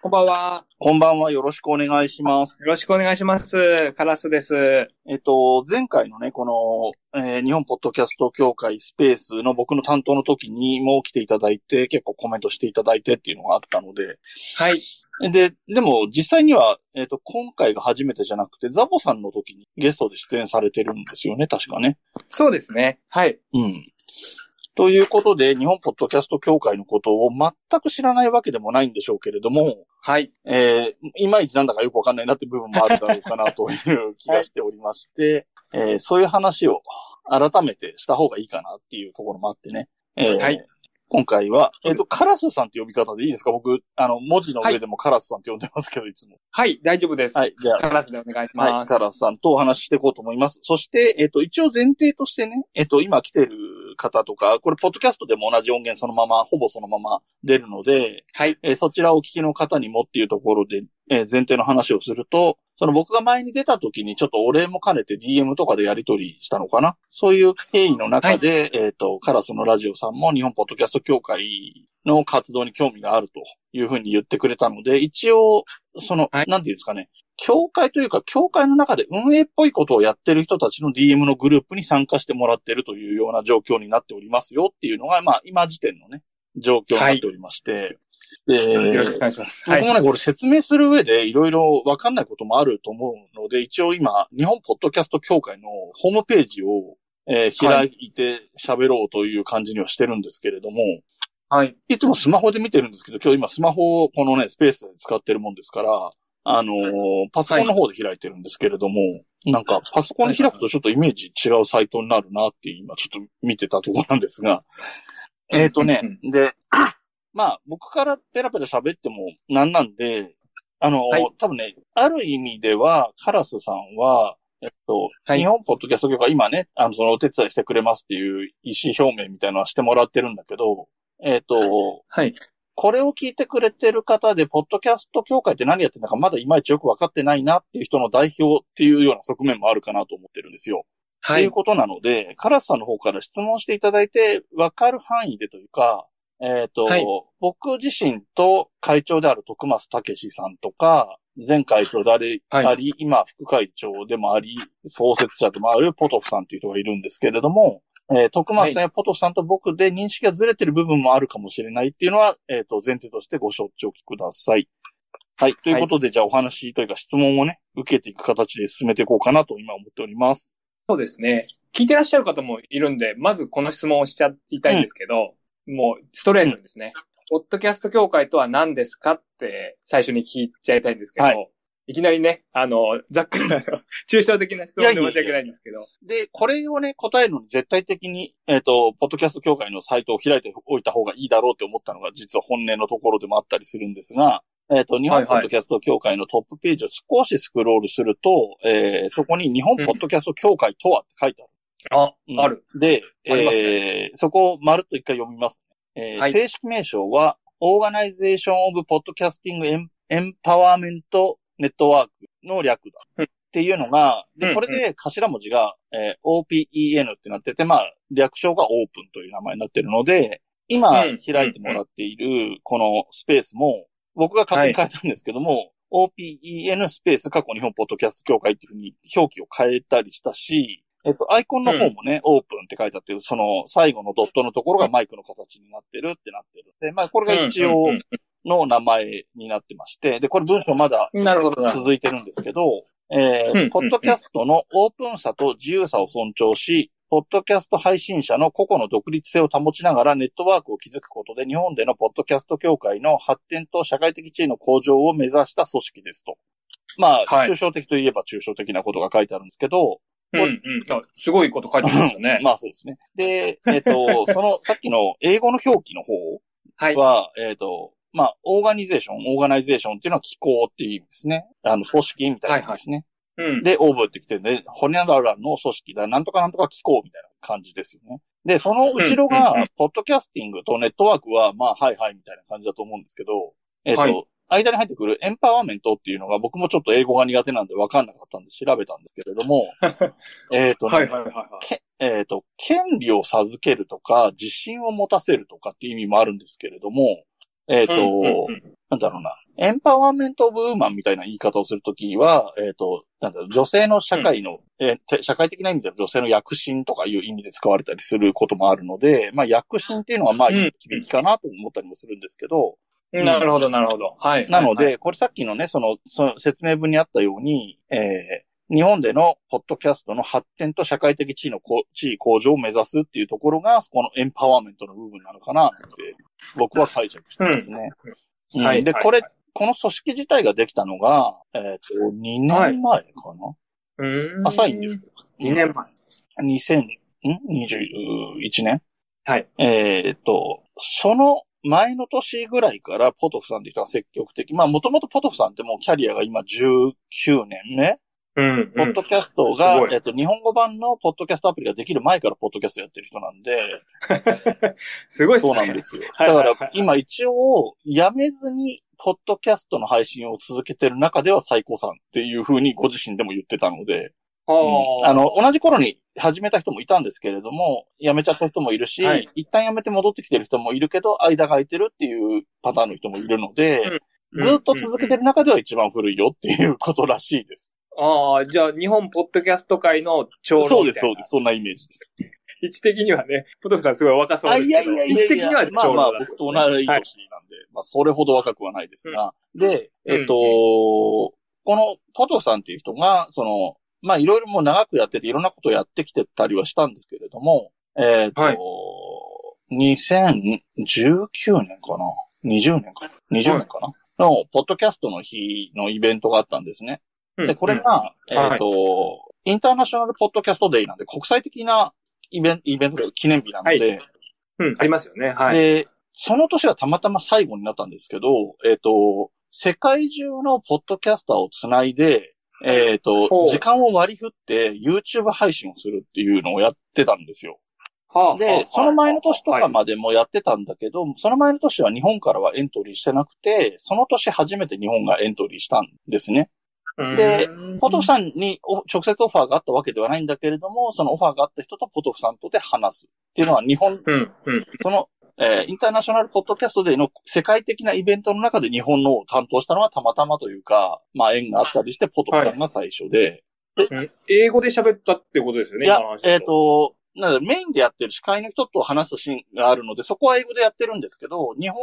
こんばんは。こんばんは。よろしくお願いします。よろしくお願いします。カラスです。えっと、前回のね、この、えー日本ポッドキャスト協会スペースの僕の担当の時にも来ていただいて、結構コメントしていただいてっていうのがあったので、はい。で、でも実際には、えっと、今回が初めてじゃなくて、ザボさんの時にゲストで出演されてるんですよね、確かね。そうですね。はい。うん。ということで、日本ポッドキャスト協会のことを全く知らないわけでもないんでしょうけれども、はい。えーいまいちなんだかよくわかんないなって部分もあるだろうかなという気がしておりまして、えーそういう話を改めてした方がいいかなっていうところもあってね。えーはい今回は、えっ、と、カラスさんって呼び方でいいですか？僕、あの、文字の上でもカラスさんって呼んでますけど、いつも。はい、大丈夫です。はい、じゃあ、カラスでお願いしはい、ます。カラスさんとお話ししていこうと思います。そして、えっ、と、一応前提としてね、えっ、と、今来てる方とか、これ、ポッドキャストでも同じ音源そのまま、ほぼそのまま出るので、はい。えーそちらをお聞きの方にもっていうところで、えー前提の話をすると、その僕が前に出た時にちょっとお礼も兼ねて DM とかでやり取りしたのかな？そういう経緯の中で、えっ、と、カラスのラジオさんも日本ポッドキャスト協会の活動に興味があるというふうに言ってくれたので、一応、その、はい。なんていうんですかね、協会というか、協会の中で運営っぽいことをやってる人たちの DM のグループに参加してもらってるというような状況になっておりますよっていうのが、まあ、今時点のね、状況になっておりまして、でよろしくお願いします。はい。僕もね、これ説明する上でいろいろわかんないこともあると思うので、一応今、日本ポッドキャスト協会のホームページを、えー開いて喋ろうという感じにはしてるんですけれども、はい。いつもスマホで見てるんですけど、今日今スマホをこのね、スペースで使ってるもんですから、あのーパソコンの方で開いてるんですけれども、なんかパソコンで開くとちょっとイメージ違うサイトになるなって今ちょっと見てたところなんですが、えっ、とねうん、で、まあ僕からペラペラ喋ってもなんなんで、あのーはい多分ね、ある意味ではカラスさんは、えっと、はい日本ポッドキャスト協会今ね、あの、そのお手伝いしてくれますっていう意思表明みたいなのはしてもらってるんだけど、えっ、と、はい。これを聞いてくれてる方で、ポッドキャスト協会って何やってんだかまだいまいちよくわかってないなっていう人の代表っていうような側面もあるかなと思ってるんですよ。はい。っていうことなので、カラスさんの方から質問していただいて、わかる範囲でというか、えっ、と、はい僕自身と会長である徳松武史さんとか、前会長であり、はい今副会長でもあり、創設者でもあるポトフさんという人がいるんですけれども、えー徳松さんやポトフさんと僕で認識がずれてる部分もあるかもしれないっていうのは、えっ、と、前提としてご承知おきください。はい。ということで、じゃあお話というか質問をね、受けていく形で進めていこうかなと今思っております。そうですね。聞いてらっしゃる方もいるんで、まずこの質問をしちゃいたいんですけど、もうストレートにですね。ポッドキャスト協会とは何ですかって最初に聞いちゃいたいんですけど、はいいきなりね、あの、ざっくりな、抽象的な質問で申し訳ないんですけど。で、これをね、答えるのに絶対的に、えっ、と、ポッドキャスト協会のサイトを開いておいた方がいいだろうって思ったのが、実は本音のところでもあったりするんですが、えっ、と、日本ポッドキャスト協会のトップページを少しスクロールすると、えーそこに日本ポッドキャスト協会とはって書いてある。あ、うん。ある。で、ありますえーそこをまるっと一回読みます、ねえーはい。正式名称は、 Organization of Podcasting and Empowerment Network の略だ。うん。っていうのが、で、これで頭文字が、えー OPEN ってなってて、まあ、略称がオープンという名前になってるので、今うん開いてもらっているこのスペースも、僕が勝手に変えたんですけども、OPEN スペース過去日本ポッドキャスト協会っていうふうに表記を変えたりしたし、えっと、アイコンの方もね、オープンって書いてあって、その最後のドットのところがマイクの形になってるってなってる。で、まあ、これが一応うんうんの名前になってまして、で、これ文章まだ。続いてるんですけど、えうんうんー、ポッドキャストのオープンさと自由さを尊重し、ポッドキャスト配信者の個々の独立性を保ちながらネットワークを築くことで日本でのポッドキャスト協会の発展と社会的地位の向上を目指した組織ですと。まあ、はい抽象的といえば抽象的なことが書いてあるんですけど、うんうん。あすごいこと書いてますよね。まあそうですね。で、えっ、と、そのさっきの英語の表記の方はい。は、えっ、と、まあ、 organization、organization っていうのは機構っていう意味ですね。あの、組織みたいな意味ですね。うん。で、 of ってきてね、ホニャララの組織だ、なんとかなんとか機構みたいな感じですよね。で、その後ろが、ポッドキャスティングとネットワークは、まあ、はいはいみたいな感じだと思うんですけど、えっ、と、はい間に入ってくるエンパワーメントっていうのが僕もちょっと英語が苦手なんで分かんなかったんで調べたんですけれども、えっとね、はいはいはいはい。けえっ、と、権利を授けるとか、自信を持たせるとかっていう意味もあるんですけれども、えっ、と、うんうんうんなんだろうな。エンパワーメントオブウーマンみたいな言い方をするときは、えっ、と、なんだろう、女性の社会の、えーて社会的な意味での女性の躍進とかいう意味で使われたりすることもあるので、まあ躍進っていうのはまあうんいい響きかなと思ったりもするんですけど、うんなるほど、なるほど。はい。なのはいはいで、これさっきのね、その、その説明文にあったように、えー日本でのポッドキャストの発展と社会的地位のこ地位向上を目指すっていうところが、このエンパワーメントの部分なのかなって、僕は解釈してますね。うんはい。で、はいこれ、、この組織自体ができたのが、えっ、と、2年前かな、うーん浅いんですよ。2年前。2000、ん ?21 年？はい。えっ、と、その前の年ぐらいからポトフさんって人が積極的。まあ、もともとポトフさんってもうキャリアが今19年目。うん。ポッドキャストが、えっ、と、日本語版のポッドキャストアプリができる前からポッドキャストやってる人なんで、すごいっすね。そうなんですよ。だから、今一応、やめずに、ポッドキャストの配信を続けてる中では最高さんっていう風にご自身でも言ってたので、あの、同じ頃に始めた人もいたんですけれども、辞めちゃった人もいるし、はい。一旦辞めて戻ってきてる人もいるけど、間が空いてるっていうパターンの人もいるので、うん。ずっと続けてる中では一番古いよっていうことらしいです。ああ、じゃあ、日本ポッドキャスト界の長老そうです、みたいな。そうです。そんなイメージです。位置的にはね、ポトフさんすごい若そうあ、ですけど。いやいやいや位置的にはまあまあ、僕と同い年なんで、まあ、それほど若くはないですが。で、うん。えっと、このポトフさんっていう人が、その、まあ、いろいろもう長くやってて、いろんなことをやってきてたりはしたんですけれども、えっと、はい2019年かな ?20 年かな ?20 年かな、の、ポッドキャストの日のイベントがあったんですね。うんで、これが、うんえっ、と、インターナショナルポッドキャストデイなんで、国際的なイベント、イベント記念日なので、うん、ありますよね。はい。で、その年はたまたま最後になったんですけど、えっ、と、世界中のポッドキャスターをつないで、えっ、ほと、う時間を割り振って YouTube 配信をするっていうのをやってたんですよ。はあはであ、その前の年とかはまでもやってたんだけど、その前の年は日本からはエントリーしてなくて、その年初めて日本がエントリーしたんですね。いで、うんポトフさんにお直接オファーがあったわけではないんだけれども、そのオファーがあった人とポトフさんとで話すっていうのは日本、うん、うん。その、えーインターナショナルポッドキャストでの世界的なイベントの中で日本のを担当したのはたまたまというか、まあ縁があったりして、ポトフさんが最初で、うん英語で喋ったってことですよね、いやえっ、と、なメインでやってる司会の人と話すシーンがあるので、そこは英語でやってるんですけど、日本、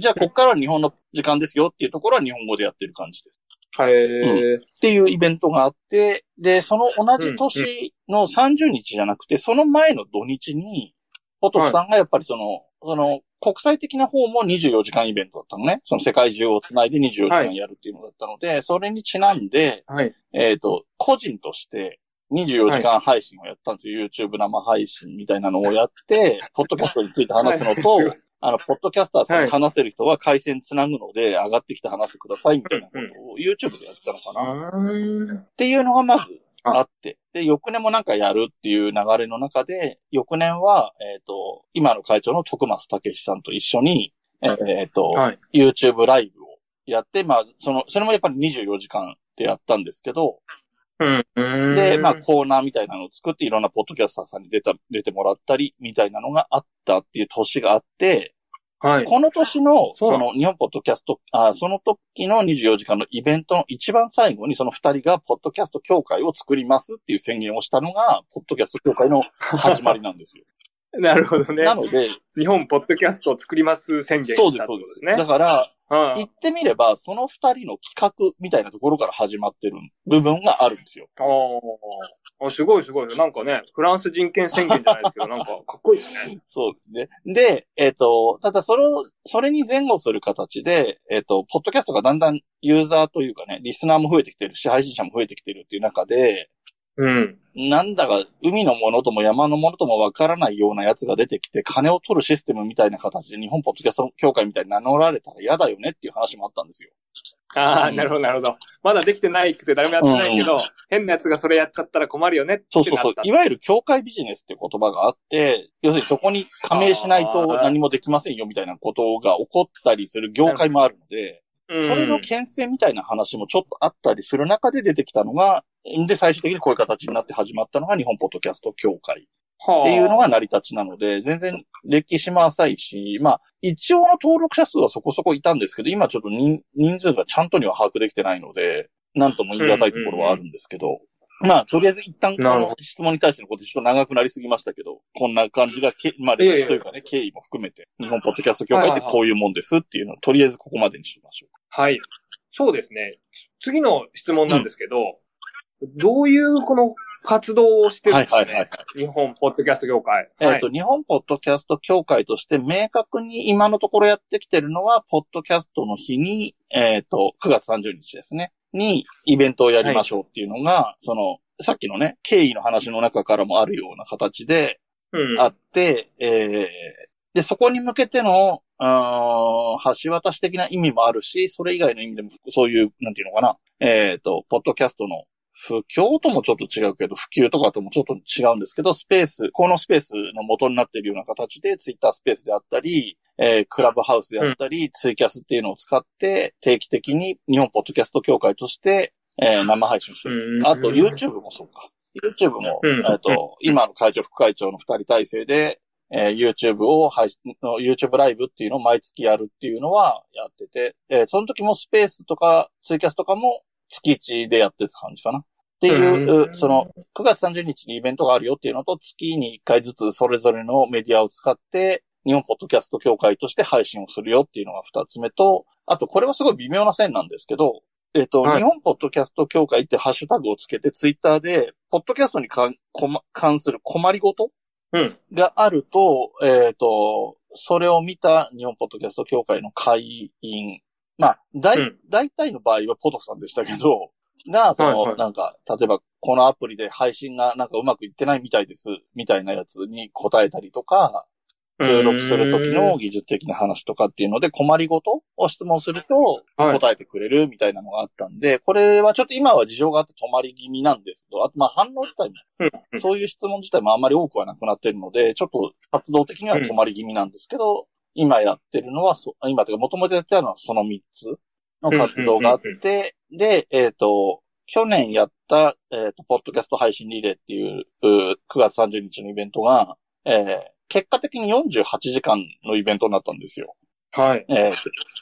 じゃあこっからは日本の時間ですよっていうところは日本語でやってる感じです。へえ。っていうイベントがあって、で、その同じ年の30日じゃなくて、その前の土日に、ポトフさんがやっぱりその、その、国際的な方も24時間イベントだったのね。その世界中をつないで24時間やるっていうのだったので、それにちなんで、はい。えっ、と、個人として24時間配信をやったんですよ。YouTube 生配信みたいなのをやって、ポッドキャストについて話すのと、はいあの、ポッドキャスターさんに話せる人は回線つなぐので、上がってきて話してくださいみたいなことを YouTube でやったのかな。うんっていうのがまずああって、で、翌年もなんかやるっていう流れの中で、翌年は、えっ、と、今の会長の徳松武史さんと一緒に、えっ、と、はい。YouTube ライブをやって、まあ、その、それもやっぱり24時間でやったんですけど、うん。で、まあ、コーナーみたいなのを作って、いろんなポッドキャスターさんに出た、出てもらったり、みたいなのがあったっていう年があって、はい。この年の、そうその、日本ポッドキャスト、あその時の24時間のイベントの一番最後に、その二人が、ポッドキャスト協会を作りますっていう宣言をしたのが、ポッドキャスト協会の始まりなんですよ。なるほどね。なので、日本ポッドキャストを作ります宣言そうです、したそうです。ことですね。だから、は言ってみれば、その二人の企画みたいなところから始まってる部分があるんですよ。あ。すごいすごい。なんかね、フランス人権宣言じゃないですけど、なんかかっこいいですね。そうですね。で、えっ、と、ただそれを、それに前後する形で、えっ、と、ポッドキャストがだんだんユーザーというかね、リスナーも増えてきてるし、配信者も増えてきてるっていう中で、うん。なんだか海のものとも山のものともわからないようなやつが出てきて、金を取るシステムみたいな形で日本ポッドキャスト協会みたいに名乗られたら嫌だよねっていう話もあったんですよ。ああ、うんなるほど、なるほど。まだできてないくて誰もやってないけど、変なやつがそれやっちゃったら困るよねってそうそうそういわゆる協会ビジネスっていう言葉があって、要するにそこに加盟しないと何もできませんよみたいなことが起こったりする業界もあるので、うんそれの牽制みたいな話もちょっとあったりする中で出てきたのが、で、最終的にこういう形になって始まったのが日本ポッドキャスト協会はあ。っていうのが成り立ちなので、全然歴史も浅いし、まあ、一応の登録者数はそこそこいたんですけど、今ちょっと人人数がちゃんとには把握できてないので、なんとも言い難いところはあるんですけど、まあ、とりあえず一旦この質問に対してのことちょっと長くなりすぎましたけど、こんな感じがけ、まあ歴史というかね、経緯も含めて、日本ポッドキャスト協会ってこういうもんですっていうのを、とりあえずここまでにしましょう。はい。そうですね。次の質問なんですけど、どういうこの活動をしてるんですかね、はいはいはい日本ポッドキャスト業界。えっ、と、日本ポッドキャスト協会として明確に今のところやってきてるのは、ポッドキャストの日に、えっ、と、9月30日ですね。に、イベントをやりましょうっていうのが、その、さっきのね、経緯の話の中からもあるような形でうん。あって、えーで、そこに向けての、橋渡し的な意味もあるし、それ以外の意味でも、そういう、なんていうのかな、えっ、と、ポッドキャストの不況ともちょっと違うけど、普及とかともちょっと違うんですけど、スペース、このスペースの元になっているような形で、ツイッタースペースであったり、えークラブハウスであったり、ツイキャスっていうのを使って、定期的に日本ポッドキャスト協会として、えー生配信する。うんあと、YouTube もそうか。YouTube も、うんえっ、と、今の会長、副会長の二人体制で、えー YouTube を配信、の YouTube ライブっていうのを毎月やるっていうのはやってて、えーその時もスペースとかツイキャスとかも月1でやってた感じかな。っていう、うんその、9月30日にイベントがあるよっていうのと、月に1回ずつそれぞれのメディアを使って、日本ポッドキャスト協会として配信をするよっていうのが2つ目と、あとこれはすごい微妙な線なんですけど、えっ、と、はい。日本ポッドキャスト協会ってハッシュタグをつけてツイッターで、ポッドキャストに関こま関する困りごとうん。があると、えっ、と、それを見た日本ポッドキャスト協会の会員、まあ、だい、うん。大体の場合はポトフさんでしたけど、が、その、はいはい。なんか、例えば、このアプリで配信がなんかうまくいってないみたいです、みたいなやつに答えたりとか、収録するときの技術的な話とかっていうので、困りごとを質問するとはい。答えてくれるみたいなのがあったんで、これはちょっと今は事情があって止まり気味なんですけど、あとまあ反応自体もそういう質問自体もあんまり多くはなくなってるので、ちょっと活動的には止まり気味なんですけど、今やってるのはそ、今というか元々やってたのはその3つの活動があって、で、えっ、と、去年やった、えっ、と、ポッドキャスト配信リレーっていう、う9月30日のイベントが、えー結果的に48時間のイベントになったんですよ。はい。えー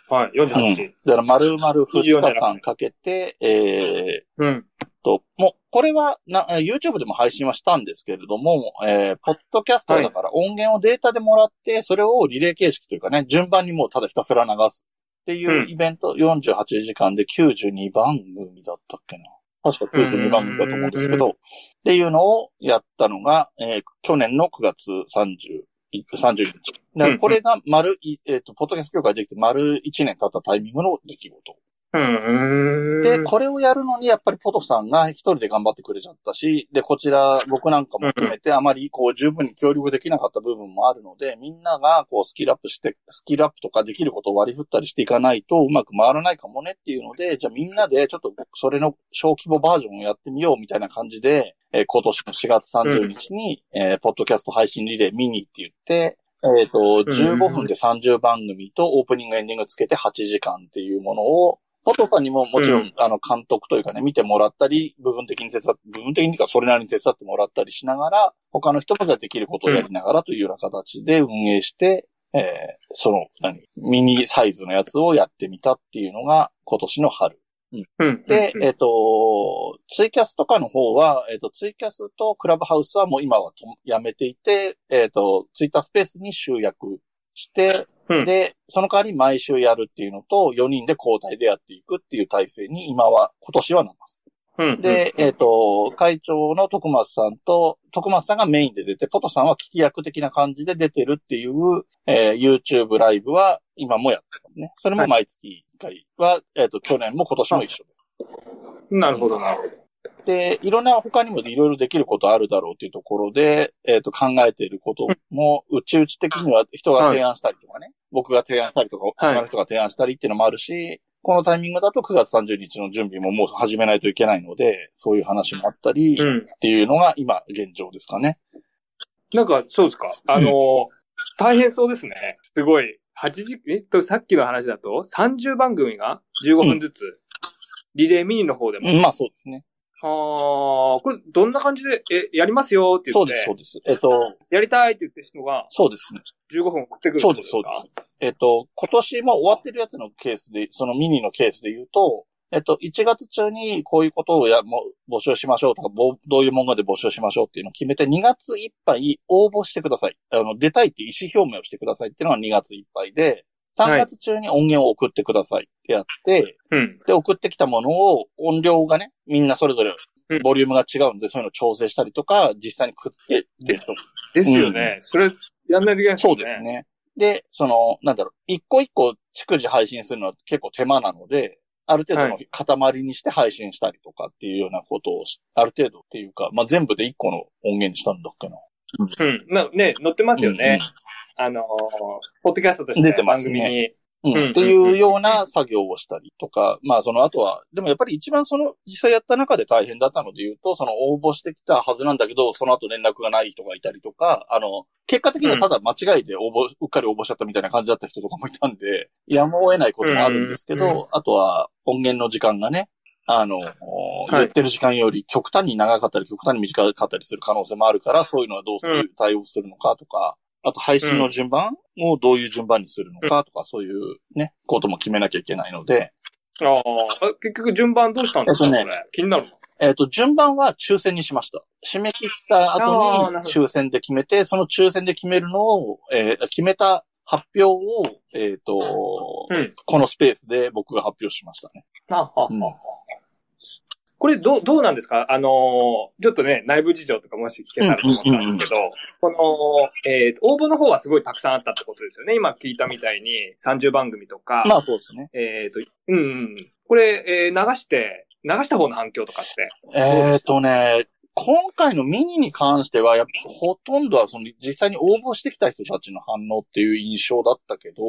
はい。うん48。だから丸々2 24日間かけて、えーうん。と、もう、これはな、えー YouTube でも配信はしたんですけれども、えー、ポッドキャストだから音源をデータでもらって、それをリレー形式というかね、順番にもうただひたすら流すっていううんイベント、48時間で92番組だったっけな。確か92番組だと思うんですけど、っていうのをやったのが、えー去年の9月30、30日。これが丸い、えっ、と、ポッドキャスト協会できて丸1年経ったタイミングの出来事。うん。で、これをやるのに、やっぱりポトフさんが一人で頑張ってくれちゃったし、で、こちら、僕なんかも含めて、あまり、こう、十分に協力できなかった部分もあるので、みんなが、こう、スキルアップして、スキルアップとかできることを割り振ったりしていかないと、うまく回らないかもねっていうので、じゃあみんなで、ちょっと、それの小規模バージョンをやってみようみたいな感じで、えー今年の4月30日に、えーポッドキャスト配信リレーミニって言って、えっ、と、15分で30番組とオープニングエンディングつけて8時間っていうものを、ポトさんにももちろん、うんあの、監督というかね、見てもらったり、部分的に手伝って、部分的にかそれなりに手伝ってもらったりしながら、他の人もじゃあできることをやりながらというような形で運営して、えーその、何、ミニサイズのやつをやってみたっていうのが今年の春。うん。で、うんえっ、と、ツイキャスとかの方は、えっ、と、ツイキャスとクラブハウスはもう今はとやめていて、えっ、と、ツイッタースペースに集約して、うんで、その代わり毎週やるっていうのと、4人で交代でやっていくっていう体制に今は、今年はなります。うん。で、えっ、と、会長の徳松さんと、徳松さんがメインで出て、ポトさんは聞き役的な感じで出てるっていう、えー YouTube ライブは今もやってますね。それも毎月1回は、えっ、と、去年も今年も一緒です。なるほど、なるほど。で、いろんな他にもいろいろできることあるだろうというところで、えっ、と、考えていることも、うちうち的には人が提案したりとかね、僕が提案したりとか、他の人が提案したりっていうのもあるし、このタイミングだと9月30日の準備ももう始めないといけないので、そういう話もあったり、っうん。ていうのが今現状ですかね。なんか、そうですか？あの、大変そうですね。すごい。8時、えっと、さっきの話だと、30番組が15分ずつ、リレーミニの方でもうんまあそうですね。はあ、これどんな感じで、え、やりますよって言って。そうです、そうです。えっと、やりたいって言ってる人がそうですね。15分送ってくるそうです、そうです。えっと、今年も終わってるやつのケースで、そのミニのケースで言うと、えっと、1月中にこういうことをや、もう募集しましょうとか、ぼどういう文言で募集しましょうっていうのを決めて、2月いっぱい応募してください。あの、出たいって意思表明をしてくださいっていうのが2月いっぱいで、3月中に音源を送ってくださいってやって、うん。で、送ってきたものを音量がね、みんなそれぞれうんボリュームが違うので、そういうのを調整したりとか、実際に食ってっていう人ですよね。それ、やんないといけないそうです。ね。で、その、なんだろう、一個一個逐次配信するのは結構手間なので、ある程度のは塊にして配信したりとかっていうようなことをし、ある程度っていうか、まあ、全部で一個の音源にしたんだっけな。うん。なね、載ってますよね。あのー、ポッドキャストとして出てますね。番組に。うん。うん。っていうような作業をしたりとか、まあその後は、でもやっぱり一番その実際やった中で大変だったので言うと、その応募してきたはずなんだけど、その後連絡がない人がいたりとか、あの、結果的にはただ間違いで応募、うっかり応募しちゃったみたいな感じだった人とかもいたんで、やむを得ないこともあるんですけど、あとは音源の時間がね、あの、言ってる時間より極端に長かったり極端に短かったりする可能性もあるから、そういうのはどうする、対応するのかとか、あと配信の順番をどういう順番にするのかとか、そういうね、ことも決めなきゃいけないので、ああ、結局順番どうしたんですか、えっとね。気になるの？えっ、と、順番は抽選にしました。締め切った後に抽選で決めて、その抽選で決めるのを、えー決めた発表を、えっ、と、うん。このスペースで僕が発表しましたね。あ、あ、うんこれどう、どうなんですか？あのーちょっとね、内部事情とかもし聞けたらと思ったんですけど、この、えーと、応募の方はすごいたくさんあったってことですよね。今聞いたみたいに30番組とか、まあそうですね。えっ、と、うんうん。これ、えー流して、流した方の反響とかって？えっ、とね、今回のミニに関しては、やっぱほとんどはその実際に応募してきた人たちの反応っていう印象だったけど、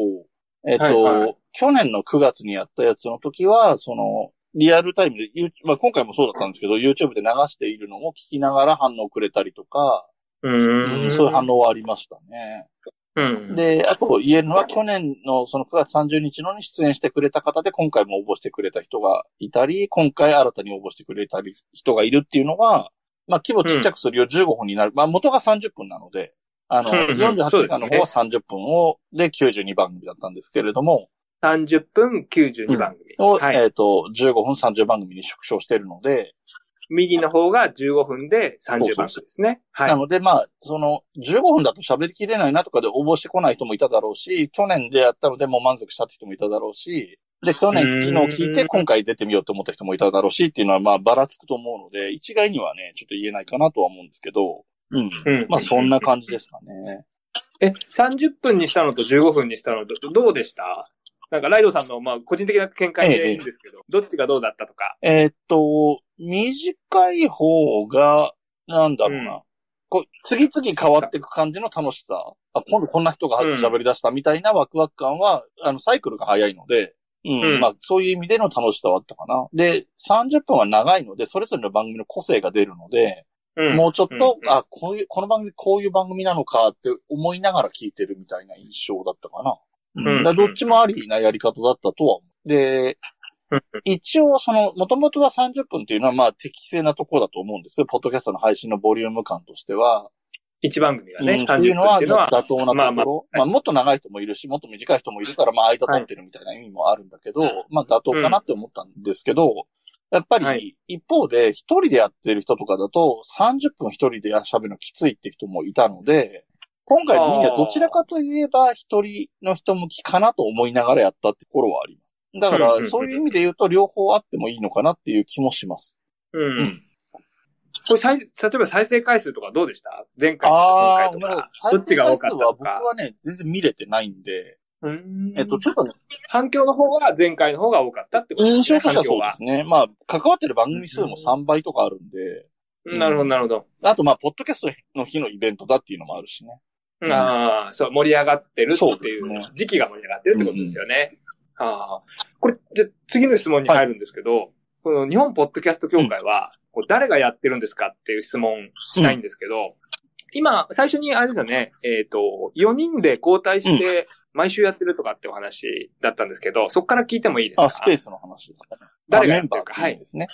えっ、と、はいはい去年の9月にやったやつの時は、その、リアルタイムで、ユーまあ、今回もそうだったんですけど、YouTube で流しているのを聞きながら反応をくれたりとか、ううんそういう反応はありましたね。うん。で、あと言えるのは去年のその9月30日のに出演してくれた方で今回も応募してくれた人がいたり、今回新たに応募してくれたり人がいるっていうのが、まあ規模ちっちゃくするよ15分になる。まあ元が30分なので、あの、うんうん48時間の方は30分を、で92番組だったんですけれども、30分92番組。を、はい。えっ、と、15分30番組に縮小しているので、右の方が15分で30番組ですね。は。ないので、まあ、その、15分だと喋りきれないなとかで応募してこない人もいただろうし、去年でやったのでもう満足したって人もいただろうし、で、去年昨日聞いて今回出てみようと思った人もいただろうしっていうのはまあばらつくと思うので、一概にはね、ちょっと言えないかなとは思うんですけど、うん。うんまあそんな感じですかね。え、30分にしたのと15分にしたのとどうでした？なんかライドさんの、まあ、個人的な見解でいいんですけど、どっちがどうだったとか。えーっと、短い方が、なんだろうな。うんこう次々変わっていく感じの楽しさ。あ、今度こんな人がうん喋り出したみたいなワクワク感は、あの、サイクルが早いので、うん、うんまあ、そういう意味での楽しさはあったかな。で、30分は長いので、それぞれの番組の個性が出るので、うんもうちょっと、うんあ、こういう、この番組こういう番組なのかって思いながら聞いてるみたいな印象だったかな。うんだどっちもありなやり方だったとは思う。でうん、一応その、もともとは30分っていうのはまあ適正なところだと思うんですよ。ポッドキャストの配信のボリューム感としては。一番組がね、うん、30そういうのは分っていうのは、妥当なところ。まあまあまあもっと長い人もいるし、もっと短い人もいるから、まあ間取ってるみたいな意味もあるんだけど、まあ妥当かなって思ったんですけど、やっぱはり一方で一人でやってる人とかだと30分一人で喋るのきついって人もいたので、今回のミニはどちらかといえば一人の人向きかなと思いながらやったってところはあります。だかうんうんうんらそういう意味で言うと両方あってもいいのかなっていう気もします。うん。うんこれ再、例えば再生回数とかどうでした？前回とか今回とか。どっちが多かった再生回数は僕。はね、全然見れてないんで、うんえっと、ちょっとね、反響の方は前回の方が多かったってことですね。印象としてはそう反ですね。まあ、関わってる番組数も3倍とかあるんで、響はなるほど、なるほど。あとまあ、ポッドキャストの日のイベントだっていうのもあるしね。んああ、そう、盛り上がってるっていう、時期が盛り上がってるってことですよね。ああ。これ、じゃあ次の質問に入るんですけど、この日本ポッドキャスト協会は、こう誰がやってるんですかっていう質問したいんですけど、今、最初にあれですよね、えっ、と、4人で交代して、毎週やってるとかってお話だったんですけど、そこから聞いてもいいですか？あ、スペースの話ですかね。誰があメンバーってやってるか。はいいう意味。ですね。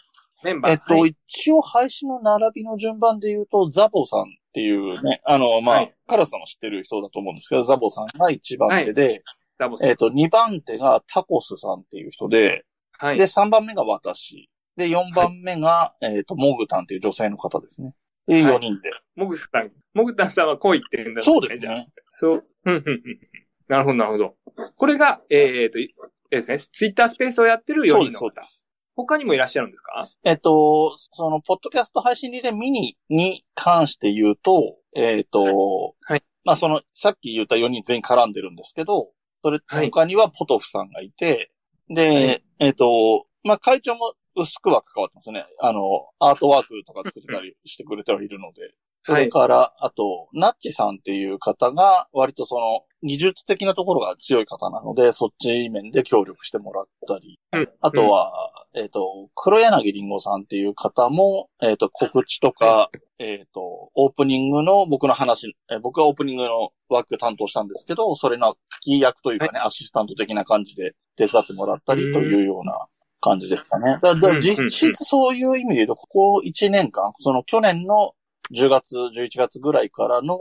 メンバー。えっと、はい一応配信の並びの順番で言うと、ザボさんっていうね、あの、まあ、はいカラスさんも知ってる人だと思うんですけど、ザボさんが一番手で、ダボさんえっと、二番手がタコスさんっていう人で、はい。で、三番目が私。で、四番目が、えっと、モグタンっていう女性の方ですね。で、はい四人で。モグタン、モグタンさんは恋って言うんだそうですね。そう。ふんふんふんふんなるほど、なるほど。これが、えっ、と、えーですね、ツイッタースペースをやってる4そうです、人の方そうで。す。他にもいらっしゃるんですか？えっと、その、ポッドキャスト配信リレーミニに関して言うと、えっと、はいまあ、その、さっき言った4人全員絡んでるんですけど、それ、はい他にはポトフさんがいて、で、はいえっと、まあ、会長も薄くは関わってますね。あの、アートワークとか作ってたりしてくれてはいるので。そはい。れから、あと、ナッチさんっていう方が、割とその、技術的なところが強い方なので、そっち面で協力してもらったり。うんあとは、えっ、と、黒柳りんごさんっていう方も、えっ、と、告知とか、えっ、と、オープニングの僕の話、えー僕はオープニングの枠担当したんですけど、それのキー役というかね、アシスタント的な感じで手伝ってもらったりというような感じでしたね。だ実質そういう意味で言うと、ここ1年間、その去年の10月、11月ぐらいからの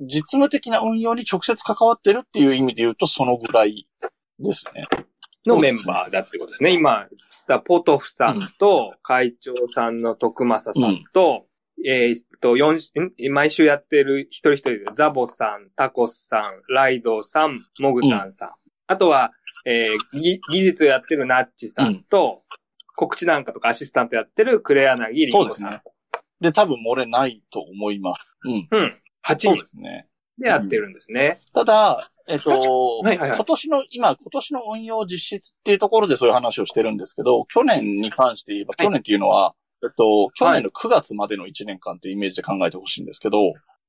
実務的な運用に直接関わってるっていう意味で言うと、そのぐらいですね。のメンバーだってことですね。今、だポトフさんと、会長さんの徳正さんと、えーっと、四ん？毎週やってる一人一人で、ザボさん、タコスさん、ライドさん、モグタンさん。あとは、えーぎ技術をやってるナッチさんと、告知なんかとかアシスタントやってるクレアナギリンゴさん。そうですね。で、多分漏れないと思います。うん。うん。8そう人ですね。でやってるんですね。ただ、えっと、はいはいはい今年の、今、今年の運用実質っていうところでそういう話をしてるんですけど、去年に関して言えば、はい去年っていうのは、えっと、去年の9月までの1年間ってイメージで考えてほしいんですけど、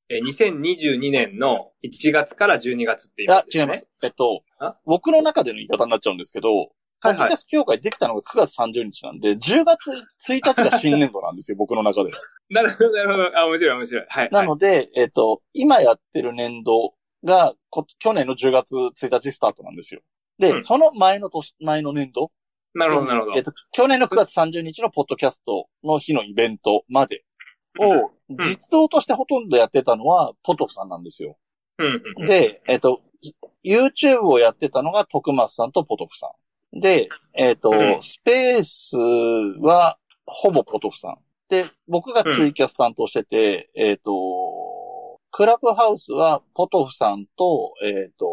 えー2022年の1月から12月っていう、違います。。えっとあ、僕の中での言い方になっちゃうんですけど、ポはいはいッドキャスト協会できたのが9月30日なんで、10月1日が新年度なんですよ、僕の中で。なるほど、なるほど。あ、面白い、面白い。はい。なので、えっと、今やってる年度がこ、去年の10月1日スタートなんですよ。で、うんその前の年、前の年度？なるほど、なるほどえっ。と、去年の9月30日のポッドキャストの日のイベントまでを、ん実動としてほとんどやってたのは、ポトフさんなんですよ。うんうん。で、えっと、YouTube をやってたのが徳松さんとポトフさん。で、えっと、うんスペースは、ほぼポトフさん。で、僕がツイキャス担当してて、えっと、クラブハウスはポトフさんと、えっと、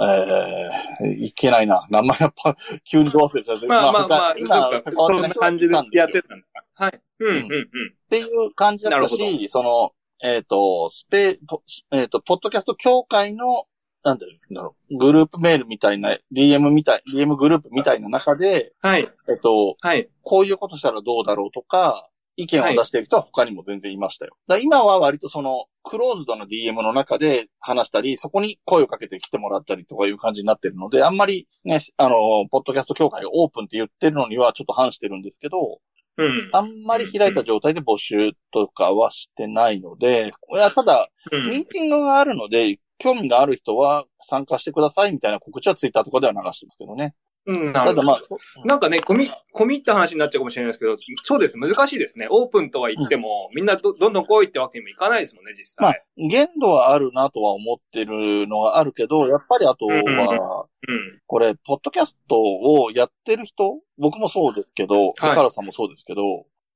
えー、いけないな。名前やっぱ、急にど忘れちゃって。まあまあまあ、今、そんな感じでやってたんだ。はい。うんうんうん。っていう感じだったし、その、えっ、と、スペ、ポえっ、と、ポッドキャスト協会の、なんだろう、グループメールみたいな、DM みたい、DM グループみたいな中で、はい。えっ、と、はい。こういうことしたらどうだろうとか、意見を出している人は他にも全然いましたよ。だから今は割とその、クローズドの DM の中で話したり、そこに声をかけてきてもらったりとかいう感じになってるので、あんまりね、あの、ポッドキャスト協会がオープンって言ってるのにはちょっと反してるんですけど、うん。あんまり開いた状態で募集とかはしてないので、いやただ、うんミーティングがあるので、興味がある人は参加してくださいみたいな告知はツイッターとかでは流してますけどね。うん。なただまあるほど。、なんかね、込み、込み入った話になっちゃうかもしれないですけど、そうです。難しいですね。オープンとは言っても、みんなどどんどん来いってわけにもいかないですもんね、実まあ際。、限度はあるなとは思ってるのはあるけど、やっぱりあとは、うん。これ、ポッドキャストをやってる人、僕もそうですけど、はい高原さんもそうですけど、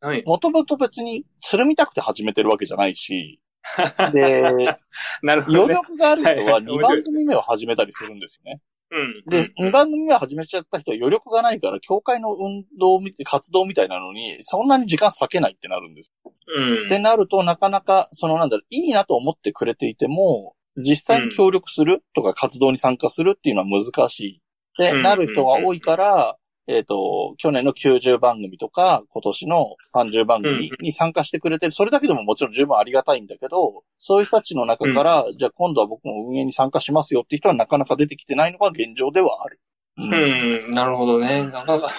はい。もともと別につるみたくて始めてるわけじゃないし、で、なるほど余ね。力がある人はいははい2番組目を始めたりするんですよね。うん。で、2番組目を始めちゃった人は余力がないから、協会の運動み、活動みたいなのに、そんなに時間割けないってなるんです。うん。ってなると、なかなか、そのなんだろう、いいなと思ってくれていても、実際に協力するとか活動に参加するっていうのは難しい。で、うんなる人が多いから、えっ、と、去年の90番組とか、今年の30番組に参加してくれてる、それだけでももちろん十分ありがたいんだけど、そういう人たちの中から、じゃあ今度は僕も運営に参加しますよって人はなかなか出てきてないのが現状ではある。ううん、なるほどね。なかなか、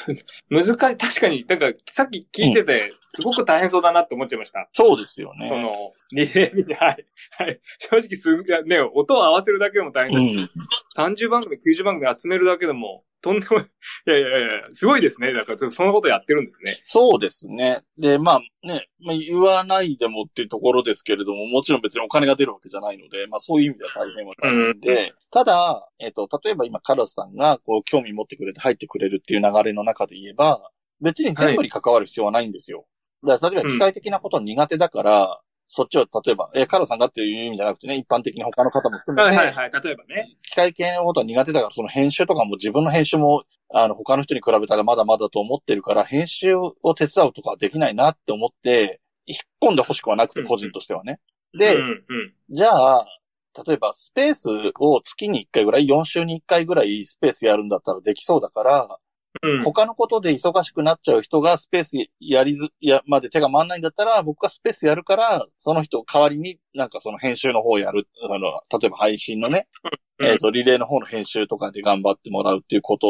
難しい。確かに、なんか、さっき聞いてて、すごく大変そうだなって思っちゃいました。そうですよね。その、リレー見て、はい。はい。正直すん、いやね、音を合わせるだけでも大変だし、うん。30番組、90番組集めるだけでも、とんでもない。いやいやいやすごいですね。だから、そのことやってるんですね。そうですね。で、まあね、まあ、言わないでもっていうところですけれども、もちろん別にお金が出るわけじゃないので、まあそういう意味では大変は大変で、ただ、えっ、と、例えば今カラスさんがこう興味持ってくれて入ってくれるっていう流れの中で言えば、別に全部に関わる必要はないんですよ。だから例えば機械的なこと苦手だから、そっちを例えば、え、カラスさんがっていう意味じゃなくてね、一般的に他の方も含めて、はいはいはい。例えばね。機械系のことは苦手だから、その編集とかも自分の編集も、あの、他の人に比べたらまだまだと思ってるから、編集を手伝うとかはできないなって思って、引っ込んでほしくはなくて、うん個人としてはね。で、うんうん。じゃあ、例えばスペースを月に1回ぐらい、4週に1回ぐらいスペースやるんだったらできそうだから、うん。他のことで忙しくなっちゃう人がスペースやりず、や、まで手が回んないんだったら、僕がスペースやるから、その人代わりになんかその編集の方をやる、あの、例えば配信のね、うんえっ、と、リレーの方の編集とかで頑張ってもらうっていうこと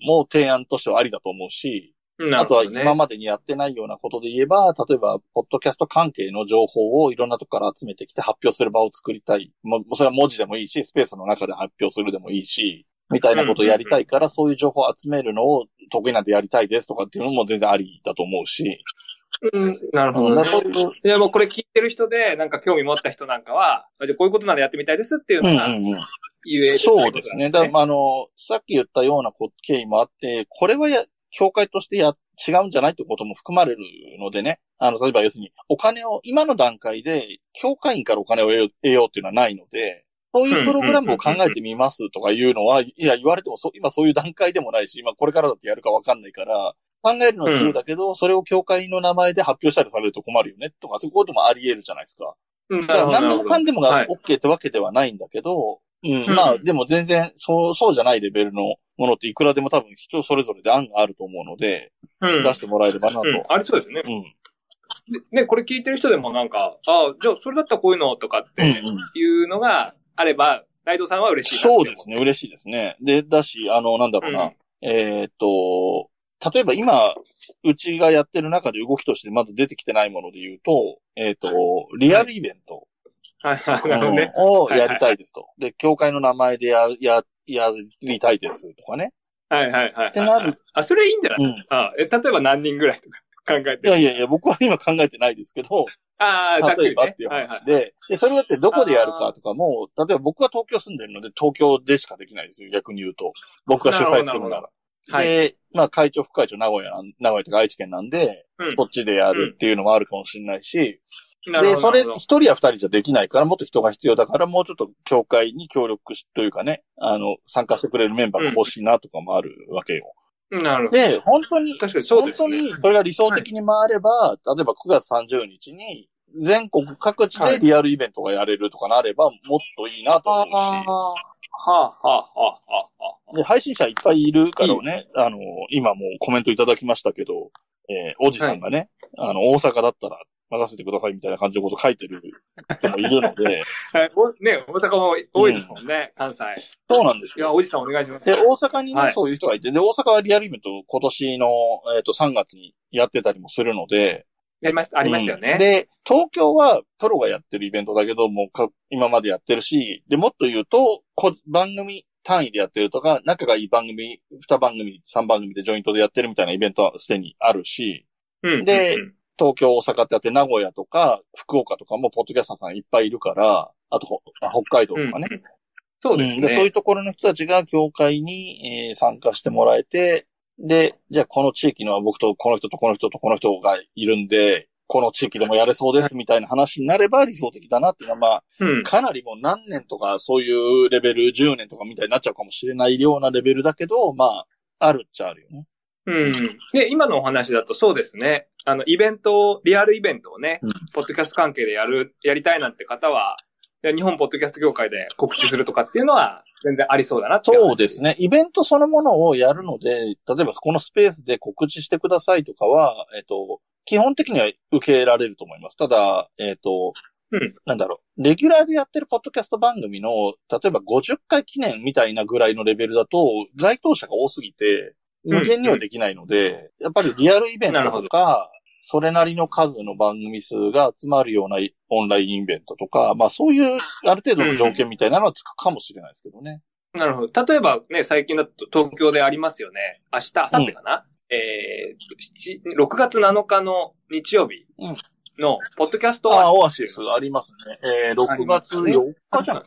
も提案としてはありだと思うし、あとは。今までにやってないようなことで言えば、例えば、ポッドキャスト関係の情報をいろんなとこから集めてきて発表する場を作りたい。もうそれは文字でもいいし、スペースの中で発表するでもいいし、みたいなことをやりたいから、そういう情報を集めるのを得意なんでやりたいですとかっていうのも全然ありだと思うし。うん。なるほどねいや、もうこれ聞いてる人で、なんか興味持った人なんかは、あじゃあこういうことならやってみたいですっていうのが。言える、そうですね。だから、まああの、さっき言ったようなこ経緯もあって、これはや、協会としてや、違うんじゃないってことも含まれるのでね。あの、例えば要するに、お金を、今の段階で、協会員からお金を得ようっていうのはないので、そういうプログラムを考えてみますとかいうのは、いや、言われてもそ、今そういう段階でもないし、今これからだってやるかわかんないから、考えるのは自由だけど、それを協会の名前で発表したりされると困るよね、とか、そういうこともあり得るじゃないですか。うん、だから何でもかんでもがはい OK ってわけではないんだけど、うん、うんまあ、でも全然、そう、そうじゃないレベルのものっていくらでも多分人それぞれで案があると思うので、うん。出してもらえればなと。うん、ありそうですね。うん。でね、これ聞いてる人でもなんか、ああ、じゃあそれだったらこういうのとかって。いうのがあれば、ライドさんは嬉しいそうですね、嬉しいですね。で、だし、あの、なんだろうな。うんえーっと、例えば今、うちがやってる中で動きとしてまだ出てきてないもので言うと、えーっと、リアルイベント。はいはい、なるほどね。うんをやりたいですと。で、協会の名前でや、や、やりたいですとかね。はいはいはい。ってなる。あ、それいいんじゃない？うん。あえ、例えば何人ぐらいとか考えて。いやいやいや、僕は今考えてないですけど、ああ、例えばっていうはいはい。話で、で、それだってどこでやるかとかも、例えば僕は東京住んでるので東京でしかできないですよ、逆に言うと。僕が主催するのなら。はい。で、まあ会長、副会長、名古屋なん、名古屋とか愛知県なんで、うんそっちでやるっていうのもあるかもしれないし、なるほどで、それ一人や二人じゃできないから、もっと人が必要だから、もうちょっと協会に協力し、というかね、あの、参加してくれるメンバーが欲しいなとかもあるわけよ。どなるほど。で、本当に、確かにそうですね。本当にそれが理想的に回れば、例えば9月30日に、全国各地でリアルイベントがやれるとかなれば、もっといいなと思うし、はあ、はあ、はあ、はあ、はあ。で配信者いっぱいいるからね、あの、今もコメントいただきましたけど、えーおじさんがね、あの、大阪だったら任せてくださいみたいな感じのこと書いてる人もいるので、はい、おね、大阪も多いですもんね、関西。そうなんですいや、よ。おじさんお願いします。で、大阪にね、はいそういう人がいて、で、大阪はリアルイベント今年の、えっ、と、3月にやってたりもするので、やりました、ありましたよね。うんで、東京はプロがやってるイベントだけどもか、今までやってるし、で、もっと言うと、こ番組単位でやってるとか、仲がいい番組、2番組、3番組でジョイントでやってるみたいなイベントはすでにあるし、うんでうん東京、大阪ってあって、名古屋とか、福岡とかもポッドキャスターさんいっぱいいるから、あと、ほ北海道とかね。うんそうですんでそういうね。ところの人たちが協会に、えー参加してもらえて、で、じゃあこの地域の僕とこの人とこの人とこの人がいるんで、この地域でもやれそうですみたいな話になれば理想的だなっていうのは、まあ、うん。かなりもう何年とかそういうレベル、10年とかみたいになっちゃうかもしれないようなレベルだけど、まあ、あるっちゃあるよね。うん。で、今のお話だとそうですね。あの、イベントを、リアルイベントをね、うんポッドキャスト関係でやる、やりたいなんて方は、で日本ポッドキャスト業界で告知するとかっていうのは、全然ありそうだなそうですね。イベントそのものをやるので、例えばこのスペースで告知してくださいとかは、えっと、基本的には受けられると思います。ただ、えっと、うんなんだろう、レギュラーでやってるポッドキャスト番組の、例えば50回記念みたいなぐらいのレベルだと、該当者が多すぎて、無限にはできないので、やっぱりリアルイベントとか、それなりの数の番組数が集まるようなオンラインイベントとか、まあそういうある程度の条件みたいなのはつくかもしれないですけどね。なるほど。例えばね、最近だと東京でありますよね。明日、明後日かな、えー、6月7日の日曜日の、ポッドキャストああ、オアシスありますね。えー、6月4日じゃない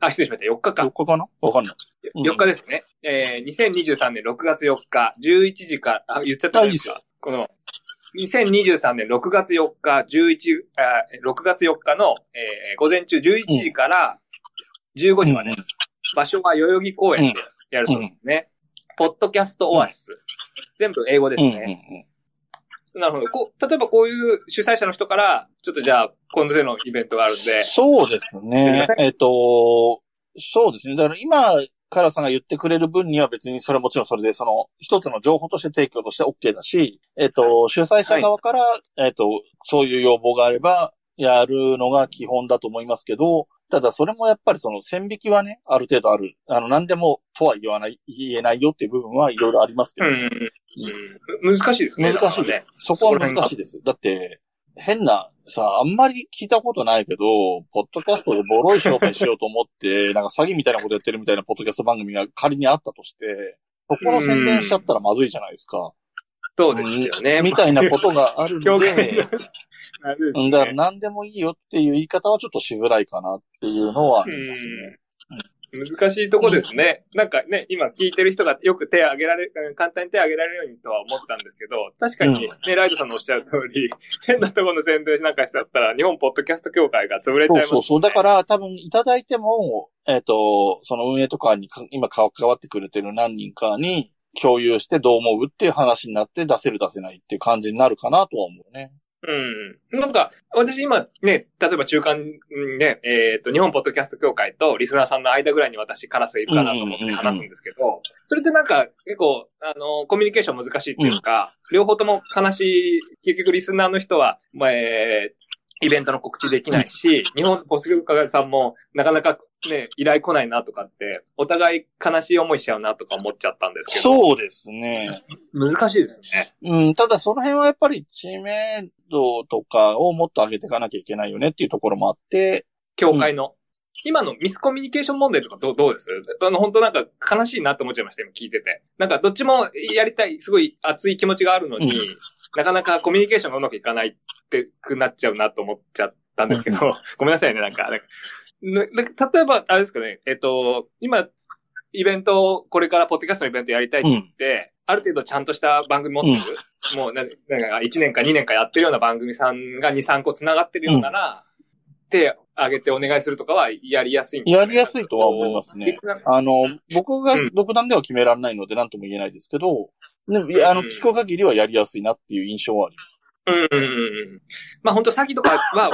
あ、失礼しました。4日か。4日かな？わかんない。4日ですね。えー、2023年6月4日、11時から、あ、言っちゃったあいいですよこの、2023年6月4日、11、あ6月4日の、えー、午前中11時から15時まで、場所は代々木公園でやるそうですね。ポッドキャストオアシス。全部英語ですうんうんうんね。なるほど。こう、例えばこういう主催者の人から、ちょっとじゃあ、今度でのイベントがあるんで、そうですね。えっ、と、そうですね。だから今、カラさんが言ってくれる分には別にそれはもちろんそれで、その、一つの情報として提供として OK だし、えっ、と、主催者側から、えっ、と、そういう要望があれば、やるのが基本だと思いますけど、ただそれもやっぱりその線引きはね、ある程度ある。あの、何でもとは言わない、言えないよっていう部分はいろいろありますけど、うん、うん。難しいですね。難しいね。す。そこは難しいです。だって、変な、さ、あんまり聞いたことないけど、ポッドキャストでボロい紹介しようと思って、なんか詐欺みたいなことやってるみたいなポッドキャスト番組が仮にあったとして、そこの宣伝しちゃったらまずいじゃないですか。そうですよね。みたいなことがある んでだから何でもいいよっていう言い方はちょっとしづらいかなっていうのはありますね。難しいとこですね。なんかね、今聞いてる人がよく手を挙げられ、簡単に手を挙げられるようにとは思ったんですけど、確かにね、ライドさんのおっしゃる通り、変なところの宣伝なんかしちゃったら、日本ポッドキャスト協会が潰れちゃいます、そうそうそう。だから多分いただいても、えっ、と、その運営とかにか今関わってくれてる何人かに共有してどう思うっていう話になって出せる出せないっていう感じになるかなとは思うね。うん。なんか、私今ね、例えば中間うんね、えっ、と、日本ポッドキャスト協会とリスナーさんの間ぐらいに私カラスがいるかなと思って話すんですけど、それってなんか結構、あの、コミュニケーション難しいっていうか、両方とも悲しい、結局リスナーの人は、まあ、えーイベントの告知できないし、日本ポスト協会さんもなかなかね、依頼来ないなとかって、お互い悲しい思いしちゃうなとか思っちゃったんですけど。そうですね。難しいですね。うん、ただその辺はやっぱり知名度とかをもっと上げていかなきゃいけないよねっていうところもあって、協会の。今のミスコミュニケーション問題とかどうどうです？あの、本当なんか悲しいなって思っちゃいました、今聞いてて。なんかどっちもやりたい、すごい熱い気持ちがあるのに、うん。なかなかコミュニケーションがうまくいかないってくなっちゃうなと思っちゃったんですけど、う ごめんなさいね、なんか。なんか例えば、あれですかね、えっと、今、イベントを、これからポッドキャストのイベントやりたいって言って、ある程度ちゃんとした番組持ってる、もうな、なんか1年か2年かやってるような番組さんが2、3個繋がってるようなら、手挙げてお願いするとかはやりやすいんですかやりやすいとは思いますねあの、僕がうん独断では決められないので何とも言えないですけど、でもいやあの、うん聞く限りはやりやすいなっていう印象はあります。うんうんうんうん。まあ本当詐欺とかは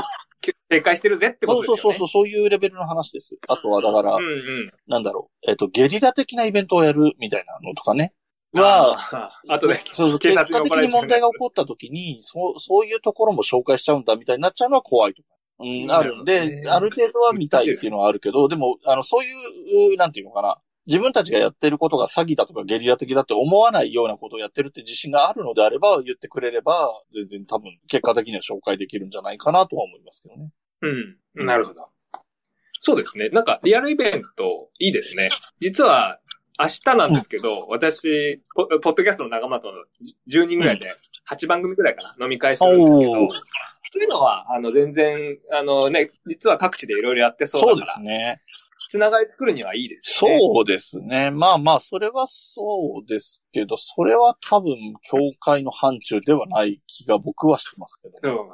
正解してるぜってことですよね。そうそうそうそう、そういうレベルの話です。あとはだから、うんうん。なんだろう、えっ、と、ゲリラ的なイベントをやるみたいなのとかね。は、ああ、あとで。そうそう、警結果的に問題が起こった時に、そう、そういうところも紹介しちゃうんだみたいになっちゃうのは怖いとか。うん、あるんで、ある程度は見たいっていうのはあるけど、でも、あの、そういう、なんていうのかな。自分たちがやってることが詐欺だとかゲリラ的だって思わないようなことをやってるって自信があるのであれば、言ってくれれば、全然多分、結果的には紹介できるんじゃないかなとは思いますけどね。うん。なるほど。そうですね。なんか、リアルイベント、いいですね。実は、明日なんですけど、私ポ、ポッドキャストの仲間との10人ぐらいで、8番組ぐらいかな、飲み会するんですけどおー、そういうのは、あの、全然、あのね、実は各地でいろいろやってそうそうでだから、すね。つながり作るにはいいですよね。そうですね。まあまあ、それはそうですけど、それは多分、教会の範疇ではない気が僕はしてますけど。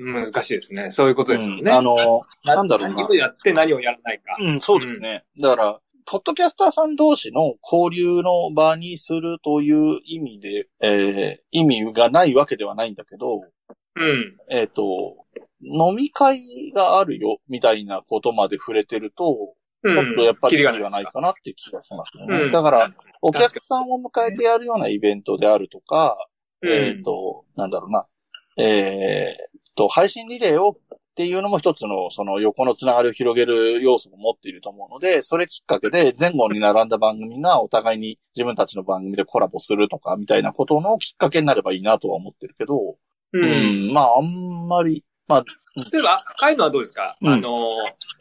うん。難しいですね。そういうことですよね。うんあの、なんだろうな何をやって何をやらないか。うん、そうですね。だから、ポッドキャスターさん同士の交流の場にするという意味で、えー意味がないわけではないんだけど、うん。えっ、と、飲み会があるよ、みたいなことまで触れてると、うん。ちょっとやっぱりキリががないかなって気がしますよね。うんだから、お客さんを迎えてやるようなイベントであるとか、うんえっ、と、なんだろうな、えー、と、配信リレーをっていうのも一つの、その横のつながりを広げる要素も持っていると思うので、それきっかけで前後に並んだ番組がお互いに自分たちの番組でコラボするとかみたいなことのきっかけになればいいなとは思ってるけど、う。うんん。まあ、あんまり、ま例えば、ああいうのはどうですか、うんあの、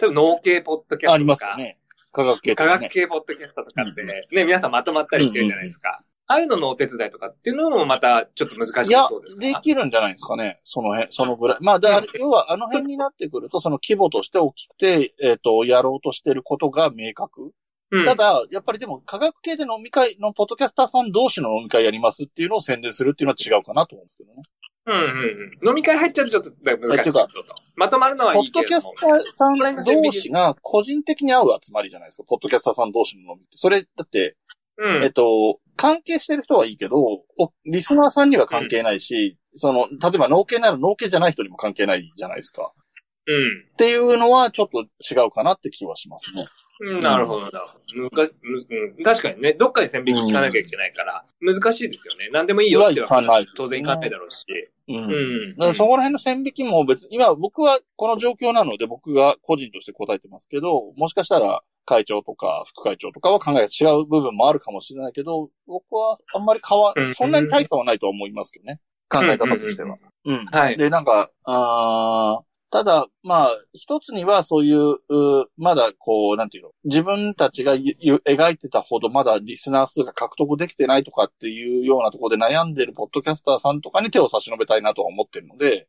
例えば脳系ポッドキャあ、ありストとか、ますよね。科学系と科。学系ポッドキャストとかってね、皆さんまとまったりしてるじゃないですか。ああいうののお手伝いとかっていうのもまたちょっと難しいやそうです、か？できるんじゃないですかね。その辺、そのぐらい。まあ、だから、要は、あの辺になってくると、その規模として大きくて、えっ、と、やろうとしてることが明確。うんただ、やっぱりでも、科学系で飲み会のポッドキャスターさん同士の飲み会やりますっていうのを宣伝するっていうのは違うかなと思うんですけどね。うんうんうん。飲み会入っちゃうとちょっと難しいと。まとまるのはポいいけれどもッドキャス。ターさん同士が個人的に会う集まりじゃないですか。ポッドキャスターさん同士の飲みって。それ、だって、うん。えっと、関係してる人はいいけど、おリスナーさんには関係ないし、その、例えば農系なら農系じゃない人にも関係ないじゃないですか。うん。っていうのはちょっと違うかなって気はしますね。うん、なるほど、なるほど。むかむうん、確かにね、どっかで線引き聞かなきゃいけないから、難しいですよね。何でもいいよってはい当然いかないだろうし。うん。うん。だからそこら辺の線引きも別に、今僕はこの状況なので僕が個人として答えてますけど、もしかしたら会長とか副会長とかは考えが違う部分もあるかもしれないけど、僕はあんまり変わうん、そんなに大差はないとは思いますけどね。考え方としては。うん。はい。で、なんか、あーただ、まあ、一つにはそういう、うまだこう、なんていうの、自分たちがゆゆ描いてたほどまだリスナー数が獲得できてないとかっていうようなところで悩んでるポッドキャスターさんとかに手を差し伸べたいなとは思ってるので、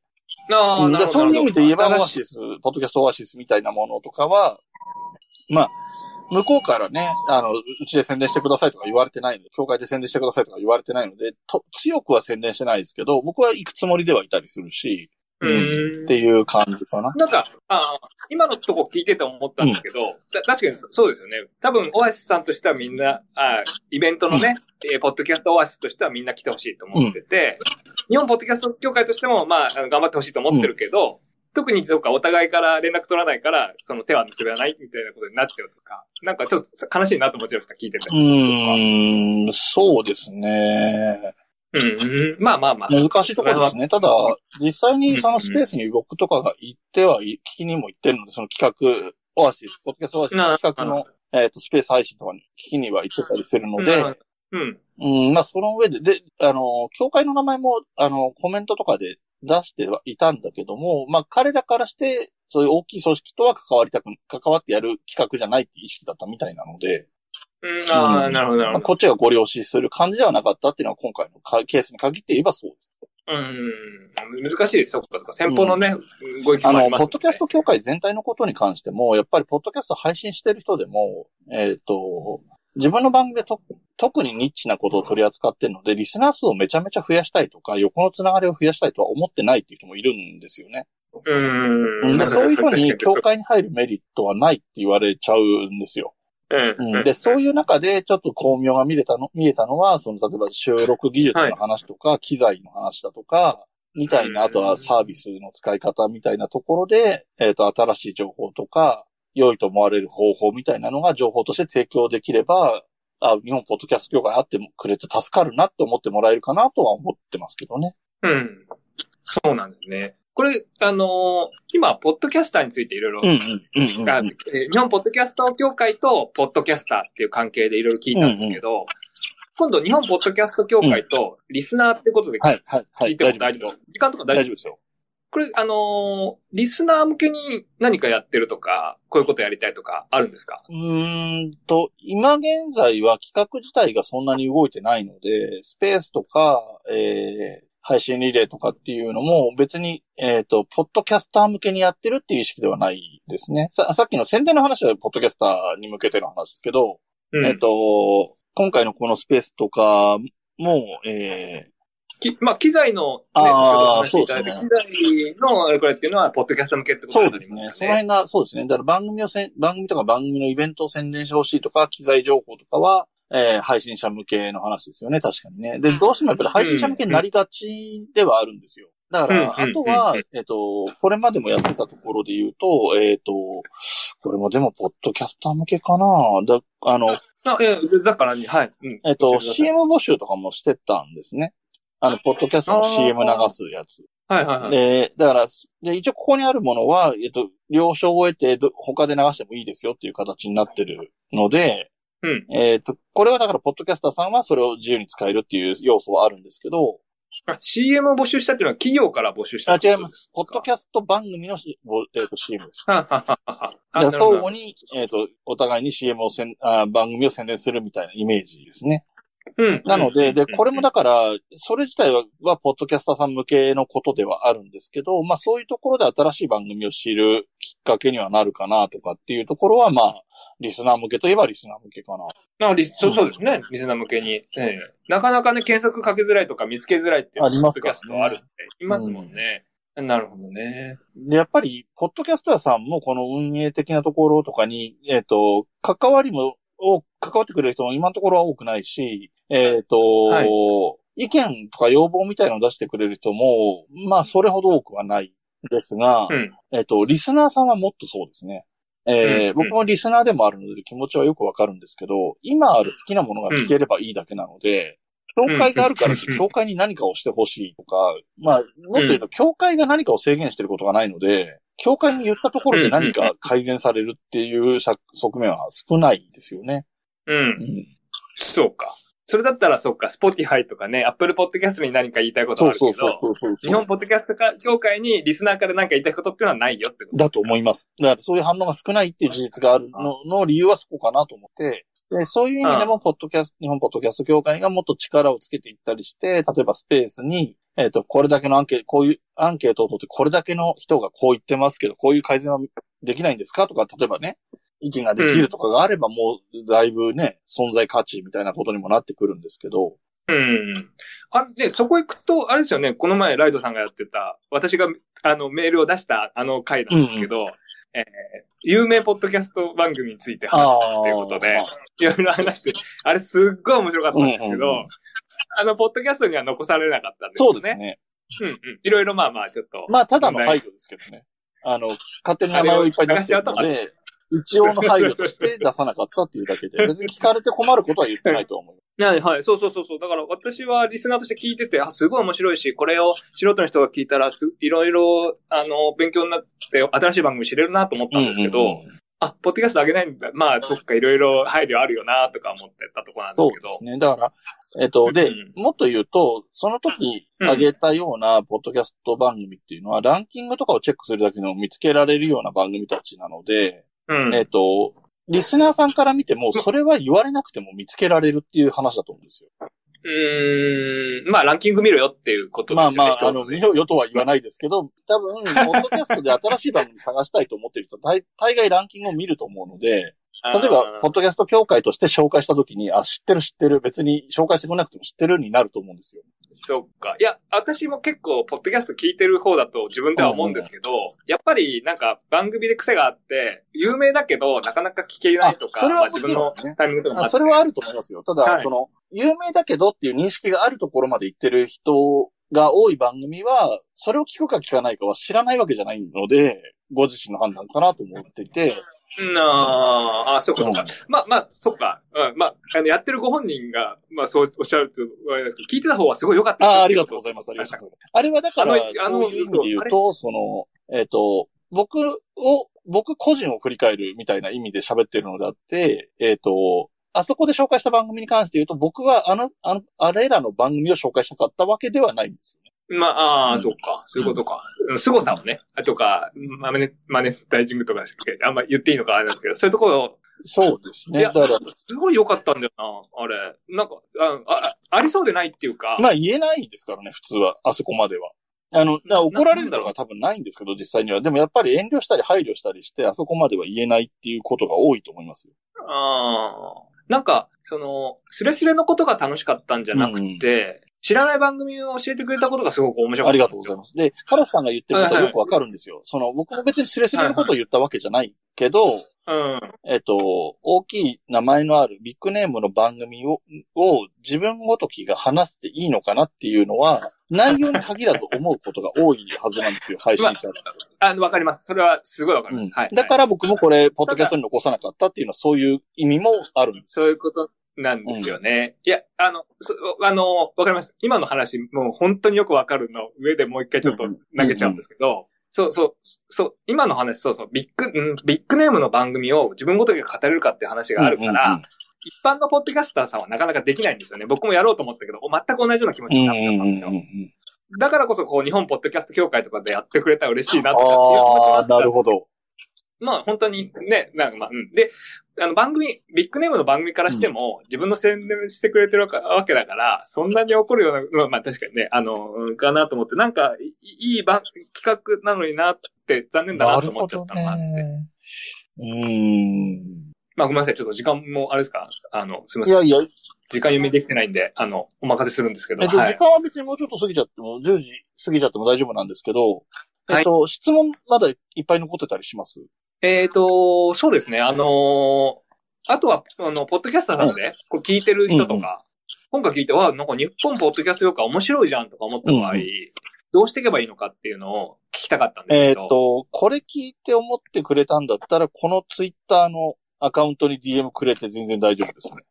ああ、うんでなるほど。そういう意味で言えば、オアシス、ポッドキャストオアシスみたいなものとかは、まあ、向こうからね、あの、うちで宣伝してくださいとか言われてないので、協会で宣伝してくださいとか言われてないので、と、強くは宣伝してないですけど、僕は行くつもりではいたりするし、うんっていう感じかな。なんか、ああ今のとこ聞いてて思ったんですけど、た確かにそうですよね。多分、オアシスさんとしてはみんな、あイベントのね、えーポッドキャストオアシスとしてはみんな来てほしいと思ってて、日本ポッドキャスト協会としても、まあ、あの頑張ってほしいと思ってるけど、特にそうか、お互いから連絡取らないから、その手は結べないみたいなことになっちゃうとか、なんかちょっと悲しいなと思っちゃいました、聞いてて。うーん、そうですね。うん、うん。まあまあまあ。難しいところですね。ただ、実際にそのスペースに僕とかが行ってはい、聞きにも行ってるので、その企画、オアシス、ポッドキャストオアシスの企画の、えっ、と、スペース配信とかに聞きには行ってたりするので、うん。うん、まあ、その上で、で、あの、協会の名前も、あの、コメントとかで出してはいたんだけども、まあ、彼らからして、そういう大きい組織とは関わりたく、関わってやる企画じゃないっていう意識だったみたいなので、うん、ああ、なるほど、なるまあ、ほど。こっちがご了承する感じではなかったっていうのは今回のかケースに限って言えばそうです。うん。難しいですよ、そっか。先方のね、ご意見あの、もありますよねポッドキャスト協会全体のことに関しても、やっぱりポッドキャスト配信してる人でも、えっ、と、自分の番組でと特にニッチなことを取り扱ってるので、リスナー数をめちゃめちゃ増やしたいとか、横のつながりを増やしたいとは思ってないっていう人もいるんですよね。うん。でそういう人に協確か会に入るメリットはないって言われちゃうんですよ。ううん。うん、で、そういう中でちょっと巧妙が見れたの、見えたのは、その、例えば収録技術の話とか、機材の話だとか、みたいな、あとはサービスの使い方みたいなところで、えっ、と、新しい情報とか、良いと思われる方法みたいなのが情報として提供できれば、あ、日本ポッドキャスト協会あってくれて助かるなって思ってもらえるかなとは思ってますけどね。うん。そうなんですね。これ、あのー今、ポッドキャスターについていろいろ日本ポッドキャスト協会とポッドキャスターっていう関係でいろいろ聞いたんですけど、今度日本ポッドキャスト協会とリスナーってことで。聞いても大丈夫？時間とか大丈夫ですよ。これ、あのーリスナー向けに何かやってるとか、こういうことやりたいとかあるんですか？うーんと、今現在は企画自体がそんなに動いてないので、スペースとか、えー、配信リレーとかっていうのも別に、えっ、と、ポッドキャスター向けにやってるっていう意識ではないですね。ささっきの宣伝の話はポッドキャスターに向けての話ですけど、うんえっ、と、今回のこのスペースとかも、えきまあ、機材の、ね、あー先ほど話していただいたそう機材の、これっていうのは、ポッドキャスト向けってー、ことになそうですね。その辺が、そうですね。だから番組をせん、番組とか番組のイベントを宣伝してほしいとか、機材情報とかは、えー配信者向けの話ですよね、確かにね。で、どうしてもやっぱり配信者向けになりがちではあるんですよ。だから、うんあとはうん、えっと、これまでもやってたところで言うと、えっと、これもでも、ポッドキャスター向けかなだ、あの、あ、ええ、だからに、はい。うん。えっと、教えてください CM 募集とかもしてたんですね。あの、ポッドキャストの CM 流すやつ。はいはいはい。で、だから、で、一応ここにあるものは、えっと、了承を得て、ど他で流してもいいですよっていう形になってるので、うん。えっと、これはだから、ポッドキャスターさんはそれを自由に使えるっていう要素はあるんですけど、あ CM を募集したっていうのは企業から募集したあ、違います。ポッドキャスト番組のえっ、と CM です。はははは相互に、えっ、と、お互いに CM をせんあ、番組を宣伝するみたいなイメージですね。うんなので、で、これもだ、だから、それ自体は、は、ポッドキャスターさん向けのことではあるんですけど、まあそういうところで新しい番組を知るきっかけにはなるかなとかっていうところは、まあ、リスナー向けといえばリスナー向けかな。あリそうそうですね。リスナー向けに。ええなかなかね、検索かけづらいとか見つけづらいっていうありますポッドキャストあるっていますもんうね。なるほどね。で、やっぱり、ポッドキャスターさんもこの運営的なところとかに、えっ、と、関わりも、を関わってくれる人も今のところは多くないし、えっ、と、はい意見とか要望みたいなのを出してくれる人も、まあ、それほど多くはないですが、うん。えっ、と、リスナーさんはもっとそうですね。えーうん僕もリスナーでもあるので気持ちはよくわかるんですけど、今ある好きなものが聞ければいいだけなので、協会があるから協会に何かをしてほしいとか、まあ、もっと言うと、協会が何かを制限してることがないので、協会に言ったところで何か改善されるっていうさ側面は少ないですよね。う。うんん。そうか。それだったらそうか、スポティファイとかね、アップルポッドキャストに何か言いたいことあるけど、そうそうそうそう。日本ポッドキャスト協会にリスナーから何か言いたいことっていうのはないよってことだと思います。だから。そういう反応が少ないっていう事実があるのの理由はそこかなと思って、でそういう意味でも、ポッドキャスト、日本ポッドキャスト協会がもっと力をつけていったりして、例えばスペースに、えっ、と、これだけのアンケート、こういうアンケートを取って、これだけの人がこう言ってますけど、こういう改善はできないんですかとか、例えばね、意見ができるとかがあれば、もう、だいぶね、存在価値みたいなことにもなってくるんですけど、うん。あれ、で、そこ行くと、あれですよね、この前ライドさんがやってた、私が、あの、メールを出したあの回なんですけど、えー有名ポッドキャスト番組について話すっていうことで、いろいろ話して、あれすっごい面白かったんですけど、うんうんうんあの、ポッドキャストには残されなかったんですよね。そうですね。うんうん。いろいろまあまあ、ちょっと。まあ、ただの配慮ですけどね。あの、勝手に名前をいっぱい出してるので、一応の配慮として出さなかったっていうだけで、別に聞かれて困ることは言ってないと思う。はいはい、そうそうそうそう。だから私はリスナーとして聞いてて、あ、すごい面白いし、これを素人の人が聞いたら、すいろいろ、あの、勉強になって、新しい番組知れるなと思ったんですけど、うんうんうんあ、ポッドキャスト上げないんだ。まあ、そっか、いろいろ配慮あるよなとか思ってたところなんでそうすけど。ですね。だから、えっと、でうん、もっと言うと、その時挙げたようなポッドキャスト番組っていうのは、ランキングとかをチェックするだけでも見つけられるような番組たちなので、うん。えっと、リスナーさんから見ても、それは言われなくても見つけられるっていう話だと思うんですよ。うーん、まあ、ランキング見ろよっていうことです。まあまあ、あの、見ろよとは言わないですけど、多分、ポッドキャストで新しい番組探したいと思ってる人、大大概ランキングを見ると思うので、例えば、ポッドキャスト協会として紹介したときに、あ、知ってる知ってる、別に紹介してくれなくても知ってるになると思うんですよ。そっか。いや、私も結構、ポッドキャスト聞いてる方だと自分では思うんですけど、やっぱりなんか番組で癖があって、有名だけど、なかなか聞けないとか、あそれはまあ自分のタイミングとかあそれはあると思いますよ。ただ、はい。その、有名だけどっていう認識があるところまで行ってる人が多い番組は、それを聞くか聞かないかは知らないわけじゃないので、ご自身の判断かなと思っていて、なあ、あ、そうかそうかうん。まあまあ、そっか。うん、まあ、あの、やってるご本人が、まあそうおっしゃると、あれですけど聞いてた方はすごい良かった。ああ、ありがとうございます。ありがとうございます。あれはだから、あのあのそういう意味で言うと、その、えっ、と、僕を、僕個人を振り返るみたいな意味で喋ってるのであって、えっ、と、あそこで紹介した番組に関して言うと、僕はあの、あの、あれらの番組を紹介したかったわけではないんですよね。まあ、ああ、うんそっか。そういうことか。うん凄さをね、とか、マネ、マネタイジングとかあんま言っていいのかあれなんですけど、そういうところ、そうですね。いやだから、すごい良かったんだよな、あれ。なんか、あ、あありそうでないっていうか、まあ言えないですからね、普通は。あそこまでは。あの、怒られるとか多分ないんですけど、実際には。でもやっぱり遠慮したり配慮したりして、あそこまでは言えないっていうことが多いと思いますよ。ああ。なんか、その、スレスレのことが楽しかったんじゃなくて、知らない番組を教えてくれたことがすごく面白かった。ありがとうございまます。で、カラスさんが言ってることはよくわかるんですよ。その、僕も別にスレスレのことを言ったわけじゃないけど、す。うん。えっと、大きい名前のあるビッグネームの番組を、を自分ごときが話していいのかなっていうのは、内容に限らず思うことが多いはずなんですよ、配信者って。あの、わかります。それはすごいわかります。うんはい。だから僕もこれ、ポッドキャストに残さなかったっていうのはそういう意味もあるんです。そういうことなんですよね。いや、あの、そあの、わかります。今の話、もう本当によくわかるの上でもう一回ちょっと投げちゃうんですけど、そうそう、そう、今の話、そうそう、ビッグ、うんビッグネームの番組を自分ごときが語れるかっていう話があるから、うんうんうん一般のポッドキャスターさんはなかなかできないんですよね。僕もやろうと思ったけど、全く同じような気持ちになっちゃったんですよ。だからこそ、こう、日本ポッドキャスト協会とかでやってくれたら嬉しいなっていう気持ちああ、なるほど。まあ、本当にね、なんかまあ、うん。で、あの、番組、ビッグネームの番組からしても、自分の宣伝してくれてるわけだから、そんなに怒るような、まあ、まあ確かにね、あの、うんかなと思って、なんか、いいい番、企画なのになって、残念だなと思っちゃったのがあって。うーん。まあ、ごめんなさい。ちょっと時間も、あれですか？あの、すみません。いやいや、時間読みできてないんで、あの、お任せするんですけど。えっと、はい。時間は別にもうちょっと過ぎちゃっても、10時過ぎちゃっても大丈夫なんですけど、えっと、質問まだいっぱい残ってたりします？えっ、と、そうですね。あのーあとは、あの、ポッドキャスターさんで、こう聞いてる人とか、今回聞いて、わ、なんか日本ポッドキャスト業界面白いじゃんとか思った場合、うんうんどうしていけばいいのかっていうのを聞きたかったんですえっけど。と、これ聞いて思ってくれたんだったら、このツイッターのアカウントに DM くれて全然大丈夫ですね。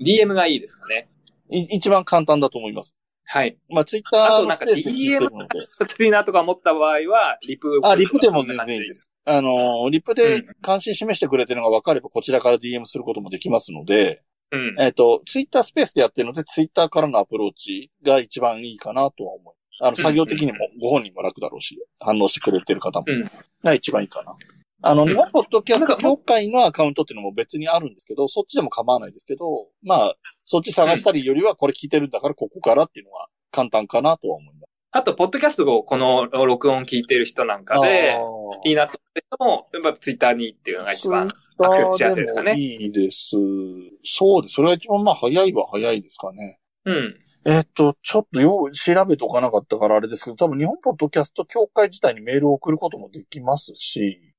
DM がいいですかね。い一番簡単だと思います。はい。まあ、ツイッターあとなんかのスペースで聞いてるので。きついなとか思った場合は、リプ。あ、リプでも全然いいで。す。あの、リプで関心示してくれてるのが分かれば、こちらから DM することもできますので、うん。えっ、と、ツイッタースペースでやってるので、ツイッターからのアプローチが一番いいかなとは思う。あの、作業的にもご本人も楽だろうし、反応してくれてる方もうん。が一番いいかな。あの、うん日本ポッドキャスト協会のアカウントっていうのも別にあるんですけど、そっちでも構わないですけど、まあ、そっち探したりよりはこれ聞いてるんだからここからっていうのが簡単かなとは思います。あと、ポッドキャストをこの録音聞いてる人なんかで、いいなと思っても、やっぱツイッターにっていうのが一番。アクセスしやすいですかねいいです。そうです。それが一番まあ早いは早いですかね。うん。えっと、ちょっとよう調べておかなかったからあれですけど、多分日本ポッドキャスト協会自体にメールを送ることもできますし、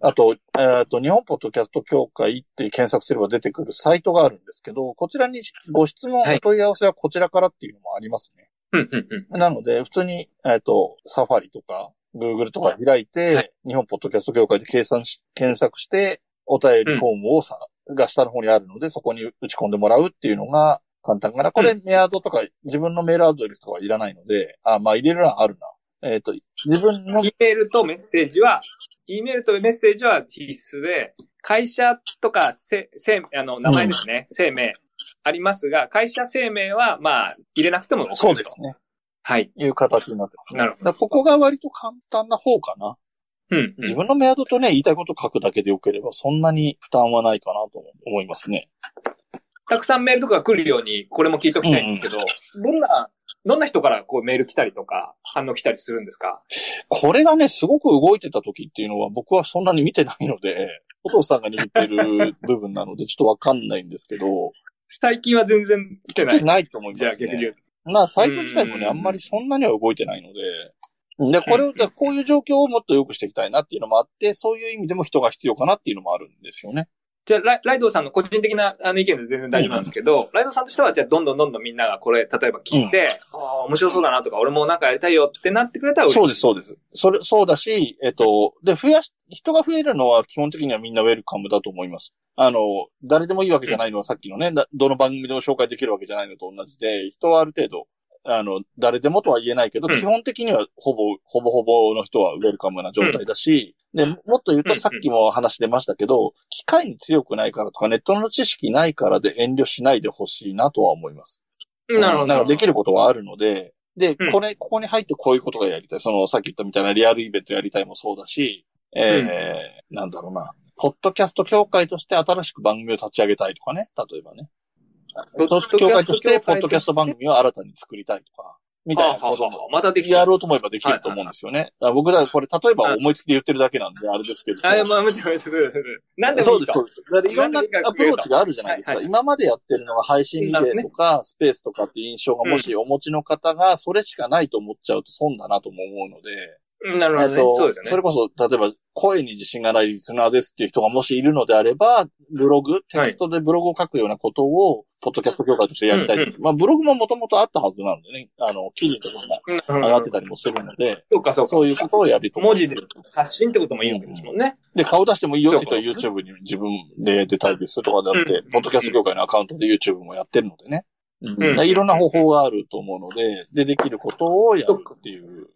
あと、えっ、と、日本ポッドキャスト協会って検索すれば出てくるサイトがあるんですけど、こちらにご質問、はいお問い合わせはこちらからっていうのもありますね。うん。うん、うん、なので、普通に、えっ、と、サファリとか、Google とか開いて、はい日本ポッドキャスト協会で計算し、検索して、お便りフォームをさ、が下の方にあるので、そこに打ち込んでもらうっていうのが簡単かな。これ、メアドとか、自分のメールアドレスとかはいらないので、あ、まあ入れる欄あるな。えっ、と、自分の E メールとメッセージは、E メールとメッセージは必須で、会社とかせ、せ、あの、名前ですね、生命ありますが、会社生命は、まあ、入れなくても OK そうですね。はい。いう形になってますね。なるほどここが割と簡単な方かな。うん、うん自分のメアドとね、言いたいこと書くだけでよければ、そんなに負担はないかなと思いますね。たくさんメールとか来るように、これも聞いときたいんですけど、どんな、どんな人からこうメール来たりとか、反応来たりするんですか？これがね、すごく動いてた時っていうのは僕はそんなに見てないので、お父さんが握ってる部分なのでちょっとわかんないんですけど、最近は全然来てない。ないと思いじゃますね。あ逆に。まあ、サイト自体もね、うんあんまりそんなには動いてないので、で、これを、でこういう状況をもっと良くしていきたいなっていうのもあって、そういう意味でも人が必要かなっていうのもあるんですよね。じゃあ、ライライドウさんの個人的なあの意見で全然大丈夫なんですけど、ライドウさんとしては、じゃあ、どんどんどんどんみんながこれ、例えば聞いて、ああ、面白そうだなとか、俺もなんかやりたいよってなってくれたら嬉しい。そうです、そうです。それ、そうだし、えっと、で、増やし、人が増えるのは基本的にはみんなウェルカムだと思います。あの、誰でもいいわけじゃないのはさっきのね、だどの番組でも紹介できるわけじゃないのと同じで、人はある程度、あの、誰でもとは言えないけど、うん基本的にはほぼ、ほぼほぼの人はウェルカムな状態だし、で、もっと言うとうんさっきも話出ましたけど、機械に強くないからとか、ネットの知識ないからで遠慮しないでほしいなとは思います。うんなるほど。なんかできることはあるので、で、うんこれ、ここに入ってこういうことがやりたい。その、さっき言ったみたいなリアルイベントやりたいもそうだし、えーなんだろうな。ポッドキャスト協会として新しく番組を立ち上げたいとかね。例えばね。ポッドキ協会として、ポッドキャスト番組を新たに作りたいとか、みたいなことも。またできた。やろうと思えばできると思うんですよね。だから僕だこれ、例えば思いつきで言ってるだけなんで、あれですけど。あ、まあ、むちゃむちゃ、なんでもそうです。そうです。いろんなアプローチがあるじゃないですか。はいはい今までやってるのが配信リレーとか、スペースとかって印象がもしお持ちの方が、それしかないと思っちゃうと損だなとも思うので、うんなるほどね。えっとそうですよね。それこそ、例えば、声に自信がないリスナーですっていう人がもしいるのであれば、ブログ、テキストでブログを書くようなことを、ポッドキャスト協会としてやりたいってうんまあ、ブログももともとあったはずなのでね、あの、記事とかがうん上がってたりもするので、そうか、そうか。そういうことをやりと文字で発信ってこともいいわけですもんね。で、顔出してもいいよって言ったら YouTube に自分で出たりするとかであって、うんポッドキャスト協会のアカウントで YouTube もやってるのでね。んいろんな方法があると思うので、で、できることをやるっていう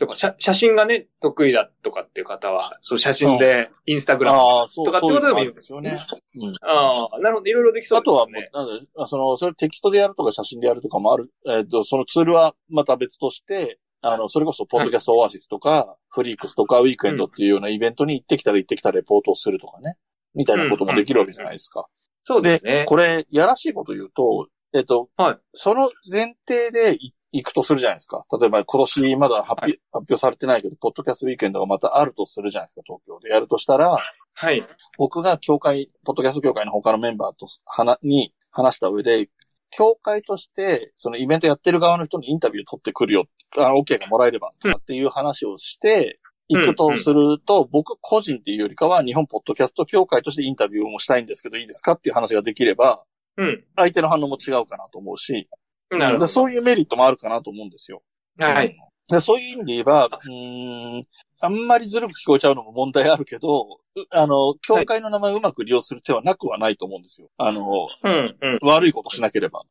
そうか、写写真がね、得意だとかっていう方は、そう写真で、インスタグラムとかってことでもいいんですよね。うん。ああ、なるほど、いろいろできそうですあとはもね。う、なんだ、その、それテキストでやるとか写真でやるとかもある。えっ、と、そのツールはまた別として、あの、それこそ、ポッドキャストオアシスとか、フリークスとか、ウィークエンドっていうようなイベントに行ってきたら行ってきたレポートをするとかね。みたいなこともできるわけじゃないですか。そうですね。これ、やらしいこと言うと、えっ、と、はいその前提でい行くとするじゃないですか。例えば今年まだ発表,、はい発表されてないけど、ポッドキャストウィークエンドがまたあるとするじゃないですか、東京で。やるとしたら、はい。僕が協会、ポッドキャスト協会の他のメンバーと話、に話した上で、協会として、そのイベントやってる側の人にインタビュー取ってくるよ、あの、OK がもらえれば、とかっていう話をして、行くとすると、僕個人っていうよりかは、日本ポッドキャスト協会としてインタビューもしたいんですけど、いいですかっていう話ができれば、うん。相手の反応も違うかなと思うし、なるほど。でそういうメリットもあるかなと思うんですよ。はい。でそういう意味で言えば、うーん、あんまりずるく聞こえちゃうのも問題あるけど、うあの、協会の名前をうまく利用する手はなくはないと思うんですよ。あの、うん、うん。悪いことしなければ。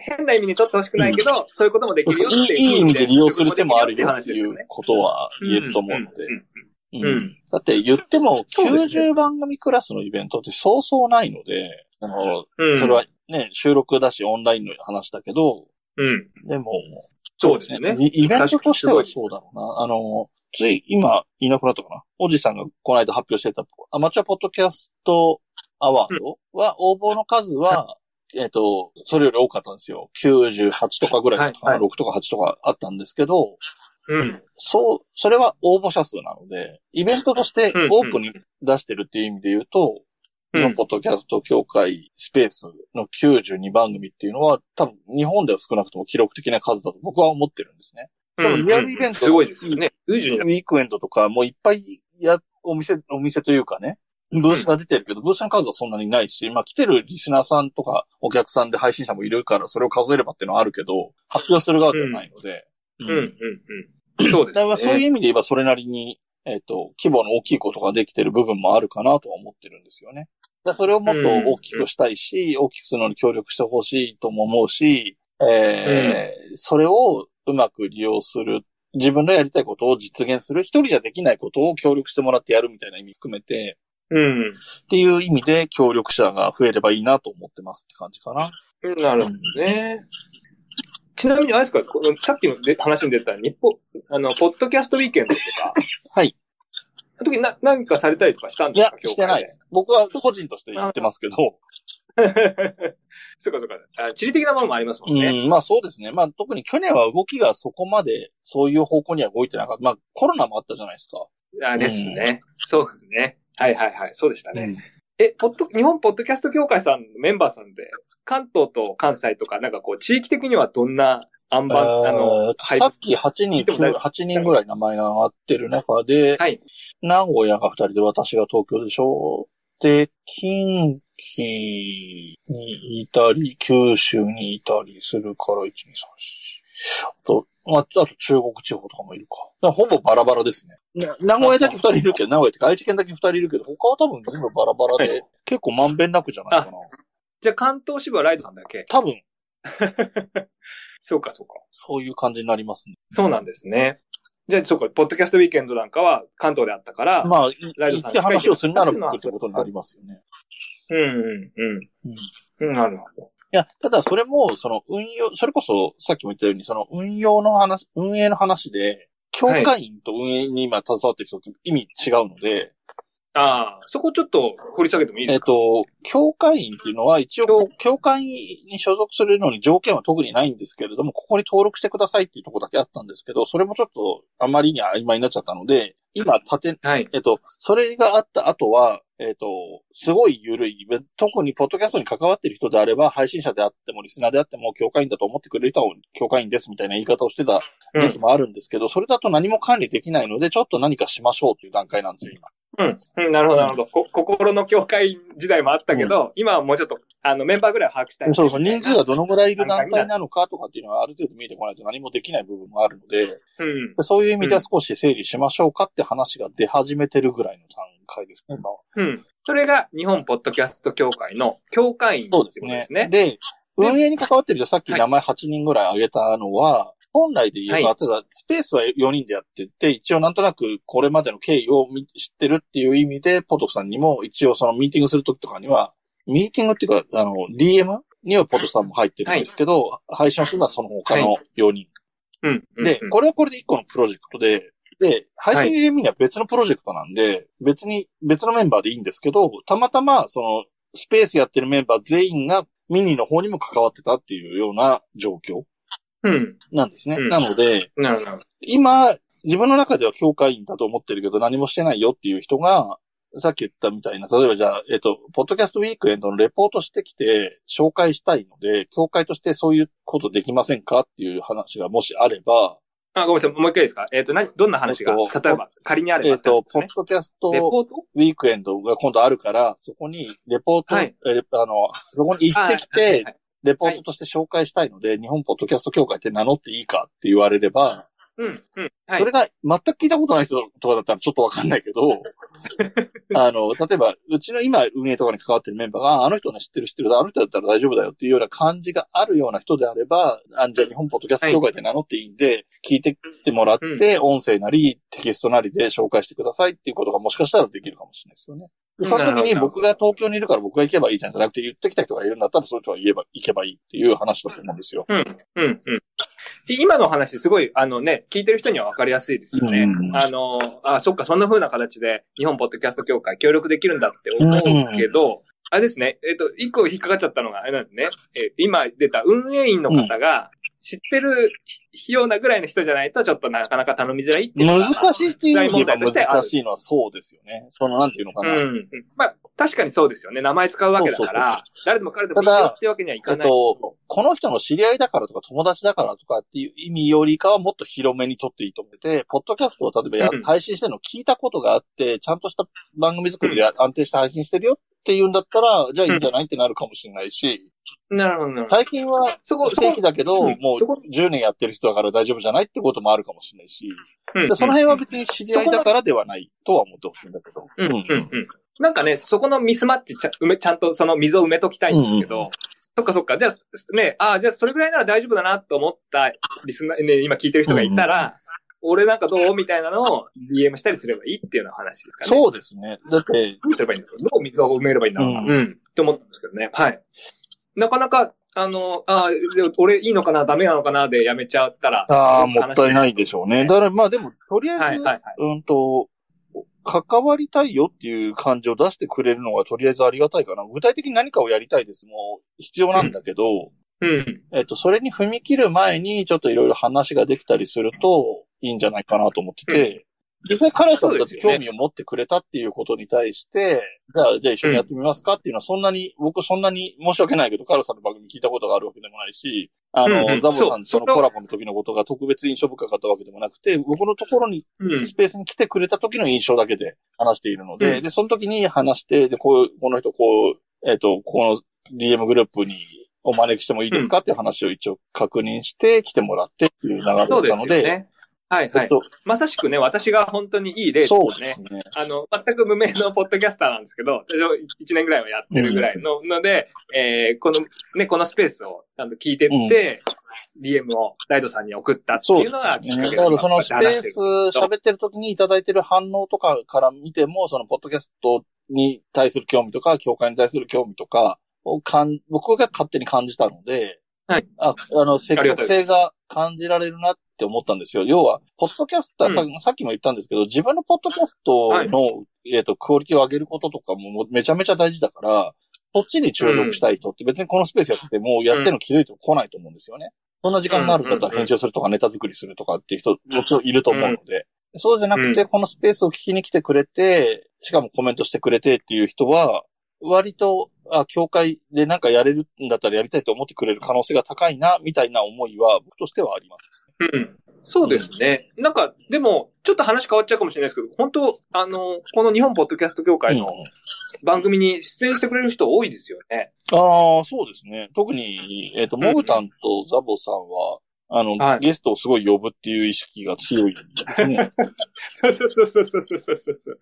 変な意味に取ってほしくないけど、そういうこともできるよっていう。いい意味で利用する手もあるよ話っていう。ことは言えると思うので。うん。うんうん。だって言ってもそうですね90番組クラスのイベントってそうそうないので、あのうん。それはね、収録だしオンラインの話だけど、うん。でも、そうですね。イイベントとしてはそうだろうな。あの、つい今いなくなったかな？おじさんがこの間発表してたアマチュアポッドキャストアワードは、応募の数は、えっ、と、それより多かったんですよ。98とかぐらいだったかな？はいは6とか8とかあったんですけど、うん。そう、それは応募者数なので、イベントとしてうんオープンに出してるっていう意味で言うと、うん日本ポッドキャスト協会スペースの92番組っていうのは、多分日本では少なくとも記録的な数だと僕は思ってるんですね。でもリアルイベントすごいですよね。ウィークエンドとかもいっぱいや、お店、お店というかね、ブースが出てるけど、ブースの数はそんなにないし、まあ来てるリスナーさんとかお客さんで配信者もいるからそれを数えればっていうのはあるけど、発表する側ではないので。うん、うん、うん。そうですね。だからそういう意味で言えばそれなりに、えっ、と、規模の大きいことができてる部分もあるかなとは思ってるんですよね。だそれをもっと大きくしたいし、大きくするのに協力してほしいとも思うし、えーそれをうまく利用する、自分のやりたいことを実現する、一人じゃできないことを協力してもらってやるみたいな意味含めて、うん。っていう意味で協力者が増えればいいなと思ってますって感じかな。なるほどね。ちなみに、あれですか、このさっきので話に出た日本、あの、ポッドキャストウィーケンドとか、はい。その時な、何かされたりとかしたんいやですか、してないです。僕は個人として言ってますけど。そうかそうかあ。地理的なものもありますもんね。うん、まあそうですね。まあ特に去年は動きがそこまでそういう方向には動いてなかった。まあコロナもあったじゃないですか。あですね。そうですね。はいはいはい。そうでしたね。え、ポッド、日本ポッドキャスト協会さんのメンバーさんで、関東と関西とか、なんかこう、地域的にはどんな暗番、あの、配さっき8人、聞いても大丈夫？8人ぐらい名前が上がってる中で、はい。名古屋が2人で私が東京でしょ？で、近畿にいたり、九州にいたりするから、1、2、3、4。あと、ああと中国地方とかもいるか。だからほぼバラバラですね。な名古屋だけ2人いるけど、名古屋ってか愛知県だけ2人いるけど、他は多分全部バラバラで、は結構まんべんなくじゃないかな。じゃあ関東支部はライドさんだけ。多分、そうかそうか。そういう感じになりますね。そうなんですね。じゃあ、そうか、ポッドキャストウィーケンドなんかは関東であったから、まあ、いライドさん行って話をするなら僕ってことになりますよね。うんうんうん。うん、なるほど。いや、ただそれも、その運用、それこそさっきも言ったように、その運用の話、運営の話で、協会員と運営に今携わってる人って意味違うので、ああ、そこちょっと掘り下げてもいいでえっすか、と、協会員っていうのは一応、協会に所属するのに条件は特にないんですけれども、ここに登録してくださいっていうところだけあったんですけど、それもちょっとあまりに曖昧になっちゃったので、今、立て、はい。えっと、それがあった後は、えっと、すごい緩い、特にポッドキャストに関わってる人であれば、配信者であっても、リスナーであっても、協会員だと思ってくれる人は協会員ですみたいな言い方をしてた時期もあるんですけど、それだと何も管理できないので、ちょっと何かしましょうという段階なんですよ、今。うん。うん、なるほど、なるほど。こ心の境界時代もあったけど、今はもうちょっと、あの、メンバーぐらいは把握したい。そうそう、人数がどのぐらいいる団体なのかとかっていうのはある程度見えてこないと何もできない部分もあるので、うん。でそういう意味では少し整理しましょうかって話が出始めてるぐらいの段階ですね、今は。うん。それが日本ポッドキャスト協会の協会員ってそうことでですすね。ね。で、運営に関わってる人、さっき名前8人ぐらい挙げたのは、本来で言えば、はいただ、スペースは4人でやってて、一応なんとなくこれまでの経緯を見知ってるっていう意味で、ポトフさんにも一応そのミーティングするときとかには、ミーティングっていうか、あの、DM にはポトフさんも入ってるんですけど、配信をするのはその他の4人。うん。うんで、うんこれはこれで1個のプロジェクトで、で、配信入れるには別のプロジェクトなんで、別に、別のメンバーでいいんですけど、たまたま、その、スペースやってるメンバー全員がミニの方にも関わってたっていうような状況うん。なんですね。うんなので、なるほど。今、自分の中では教会員だと思ってるけど何もしてないよっていう人が、さっき言ったみたいな、例えばじゃあ、えっと、ポッドキャストウィークエンドのレポートしてきて、紹介したいので、教会としてそういうことできませんかっていう話がもしあれば、あ、ごめんなさい。もう一回いいですか？えっ、と、何、どんな話が、えっと例えば、仮にあればえっと、ってことポッドキャストト？ウィークエンドが今度あるから、そこにレポート、はい。えあの、そこに行ってきて、はいはい。はい。レポートとして紹介したいので、日本ポッドキャスト協会って名乗っていいかって言われれば、うん、うん。はい。それが全く聞いたことない人とかだったらちょっとわかんないけど、あの、例えば、うちの今運営とかに関わってるメンバーが、ああの人ね知ってる知ってる、あの人だったら大丈夫だよっていうような感じがあるような人であれば、あじゃあ日本ポッドキャスト協会って名乗っていいんで、聞いてきてもらって、音声なりテキストなりで紹介してくださいっていうことがもしかしたらできるかもしれないですよね。でその時に僕が東京にいるから僕が行けばいいじゃんじゃなくて言ってきた人がいるんだったらその人が言えば、行けばいいっていう話だと思うんですよ。うん、うん、うん。今の話すごい、あのね、聞いてる人には分かりやすいですよね。うん。あの、あ、そっか、そんな風な形で日本ポッドキャスト協会協力できるんだって思うけど、あれですね、えっ、と、一個引っかかっちゃったのが、あれなんですね、えー今出た運営員の方が、知ってるようなぐらいの人じゃないと、ちょっとなかなか頼みづらいっていう難しいっていう意味で問題として難しいのはそうですよね。その、なんていうのかな。うん。まあ、確かにそうですよね。名前使うわけだから、誰でも彼でもいいよってわけにはいえかない。っと、この人の知り合いだからとか友達だからとかっていう意味よりかはもっと広めにとっていいと思ってて、ポッドキャストを例えばやうん配信してるのを聞いたことがあって、ちゃんとした番組作りで安定して配信してるよっていうんだったら、じゃあいいんじゃないってなるかもしれないし、なるほど、なるほど。最近はそこ、不定期だけど、うんもうそこ10年やってる人だから大丈夫じゃないってこともあるかもしれないし、うんでその辺は別に知り合いだからではないとは思ってほしいんだけど。うん、うん、うん。なんかね、そこのミスマッチちゃ、埋め、ちゃんとその溝を埋めときたいんですけど、うんうんそっかそっか、じゃあ、ね、ああ、じゃあそれぐらいなら大丈夫だなと思ったリスナー、ね、今聞いてる人がいたら、俺なんかどうみたいなのを DM したりすればいいっていうような話ですかね。そうですね。だって、どうすればいいんだろうどう溝を埋めればいいんだろうな。ううんん。って思ったんですけどね。はい。なかなか、あの、ああ、俺いいのかなダメなのかなでやめちゃったら。ああ、もったいないでしょうね。だからまあでも、とりあえず、はいはいはい。うんと、関わりたいよっていう感じを出してくれるのはとりあえずありがたいかな。具体的に何かをやりたいですも必要なんだけど、うん。えっと、それに踏み切る前にちょっといろいろ話ができたりするといいんじゃないかなと思ってて、実際彼さんだって興味を持ってくれたっていうことに対して、じゃあ、じゃあ一緒にやってみますかっていうのはそんなに、僕そんなに申し訳ないけど、カルさんの番組聞いたことがあるわけでもないし、あの、うんうんザボさんとのコラボの時のことが特別印象深かったわけでもなくて、僕のところにうん。スペースに来てくれた時の印象だけで話しているので、うんで、その時に話して、で、こう、この人、こう、えっ、と、この DM グループにお招きしてもいいですかっていう話を一応確認して来てもらってっていう流れだったそうですので。はいはい。えっと、まさしくね、私が本当にいい例ですそうです。ね。あの、全く無名のポッドキャスターなんですけど、1年ぐらいはやってるぐらいの、ので、えーこの、ね、このスペースをちゃんと聞いてって、DM をライドさんに送ったっていうのがきっかけね。だからそのスペースる喋ってる時にいただいてる反応とかから見ても、そのポッドキャストに対する興味とか、教会に対する興味とかをかん、僕が勝手に感じたので、はい。あ、あの、積極性が感じられるなって思ったんですよ。要は、ポッドキャスター、さうさっきも言ったんですけど、自分のポッドキャストはいの、えっ、と、クオリティを上げることとかももめちゃめちゃ大事だから、そっちに注力したい人って別にこのスペースやっててもやってるの気づいても来ないと思うんですよね。そんな時間があるんだったら編集するとかネタ作りするとかっていう人もちろんいると思うので。そうじゃなくて、うこのスペースを聞きに来てくれて、しかもコメントしてくれてっていう人は、割と、あ、教会でなんかやれるんだったらやりたいと思ってくれる可能性が高いな、みたいな思いは僕としてはあります。うん。そうですね。なんか、でも、ちょっと話変わっちゃうかもしれないですけど、本当あの、この日本ポッドキャスト協会の番組に出演してくれる人多いですよね。ああ、そうですね。特に、えっ、と、モグタンとザボさんは、あの、はいゲストをすごい呼ぶっていう意識が強いですね。そ うそうそうそうそうそうそう。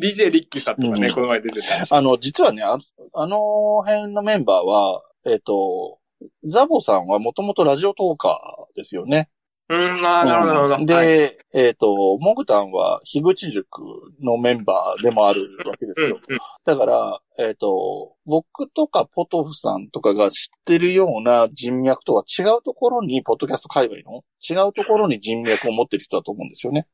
DJ リッキーさんとかね、うんこの前出てたし。あの、実はね、ああの辺のメンバーは、えっ、と、ザボさんはもともとラジオトーカーですよね。うん、なるほど、なるほど。はい、で、えっ、と、モグタンは、樋口塾のメンバーでもあるわけですよ。うんうんだから、えっ、と、僕とかポトフさんとかが知ってるような人脈とは違うところに、ポッドキャスト界隈の違うところに人脈を持ってる人だと思うんですよね。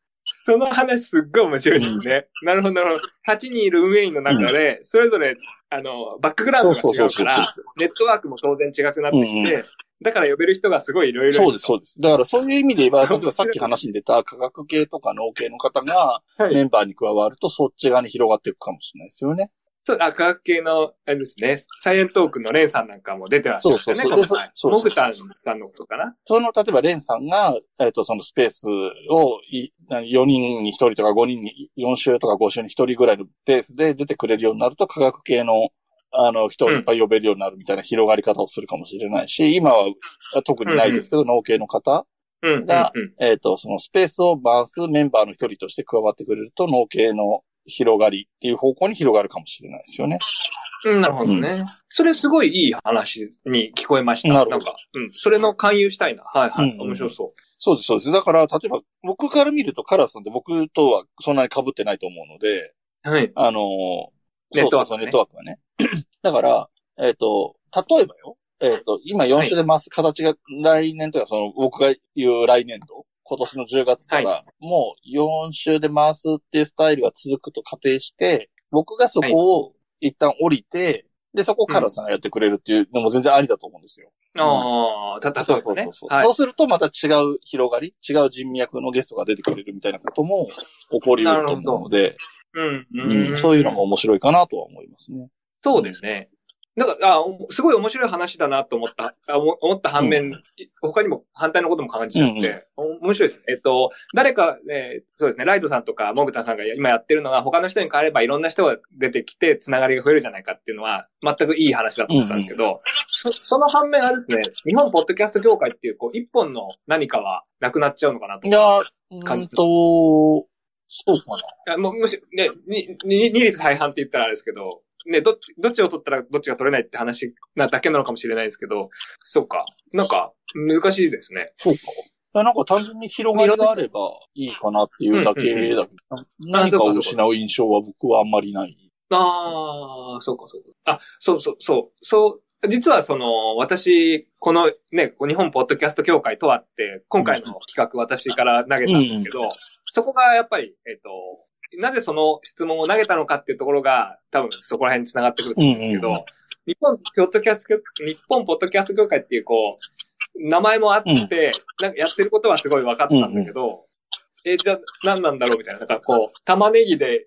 その話すっごい面白いですね。なるほど、なるほど。8人いる運営員の中で、それぞれ、あの、バックグラウンドが違うからネットワークも当然違くなってきうんて、だから呼べる人がすごいいろいろ。そうです、そうです。だからそういう意味で言えば、例えばさっき話に出た科学系とか農系の方がはいメンバーに加わると、そっち側に広がっていくかもしれないですよね。そう、あ、科学系の、あれですね、サイエントークのレンさんなんかも出てらっしゃるんですよね、そうそうそう。そうモグタンさんのことかな。その、例えば、レンさんが、えっ、と、そのスペースをい、4人に1人とか5人に、4週とか5週に1人ぐらいのペースで出てくれるようになると、科学系の、あの、人をいっぱい呼べるようになるみたいな広がり方をするかもしれないし、今は特にないですけど、農系の方うん、うん、がうん。えっ、と、そのスペースを回すメンバーの一人として加わってくれると、農系の広がりっていう方向に広がるかもしれないですよね。うん、なるほどね。それすごいいい話に聞こえました。なるほどんか、うん。それの勧誘したいな。はいはい。うんうん面白そそうです、そうです。だから、例えば、僕から見るとカラスさんって僕とはそんなに被ってないと思うので、う。はい。あのーネットワークねネットワークはね。だから、えっ、と、例えばよ、えっ、と、今4週で回す形が来年とか、その僕が言う来年度、今年の10月から、もう4週で回すっていうスタイルが続くと仮定して、僕がそこを一旦降りて、で、そこをカラスさんがやってくれるっていうのも全然ありだと思うんですよ。ああ、た、た、そうそうねそう。するとまた違う広がり、違う人脈のゲストが出てくれるみたいなことも起こり得ると思うので、うん、うん、そういうのも面白いかなとは思いますね。そうですね。なんか、あ、おすごい面白い話だなと思った、あ思思った反面、他にも反対のことも感じちゃって、お面白いですね。えっと、誰か、えーそうですね、ライドさんとか、モグタさんが今やってるのが、他の人に変わればいろんな人が出てきて、つながりが増えるじゃないかっていうのは、全くいい話だと思ったんですけど、そその反面あれですね、日本ポッドキャスト協会っていう、こう、一本の何かはなくなっちゃうのかなとい。や、う感じーんと、そうかな。あもうむしね、に、に、二律背反って言ったらあれですけど、ね、どっち、どっちを取ったらどっちが取れないって話なだけなのかもしれないですけど、そうか。なんか、難しいですね。そうか。なんか単純に広がりがあればいいかなっていうだけだけど、何かを失う印象は僕はあんまりない。ああ、そうか、そうか。あ、そうそう、そう、そう、実はその、私、このね、日本ポッドキャスト協会とあって、今回の企画私から投げたんですけど、そこがやっぱり、えっ、と、なぜその質問を投げたのかっていうところが、多分そこら辺に繋がってくると思うんですけど、うんうん。日本ポッドキャスト、日本ポッドキャスト協会っていうこう、名前もあって、うん。なんかやってることはすごい分かったんだけど、えじゃあ何なんだろうみたいな。なんかこう、玉ねぎで、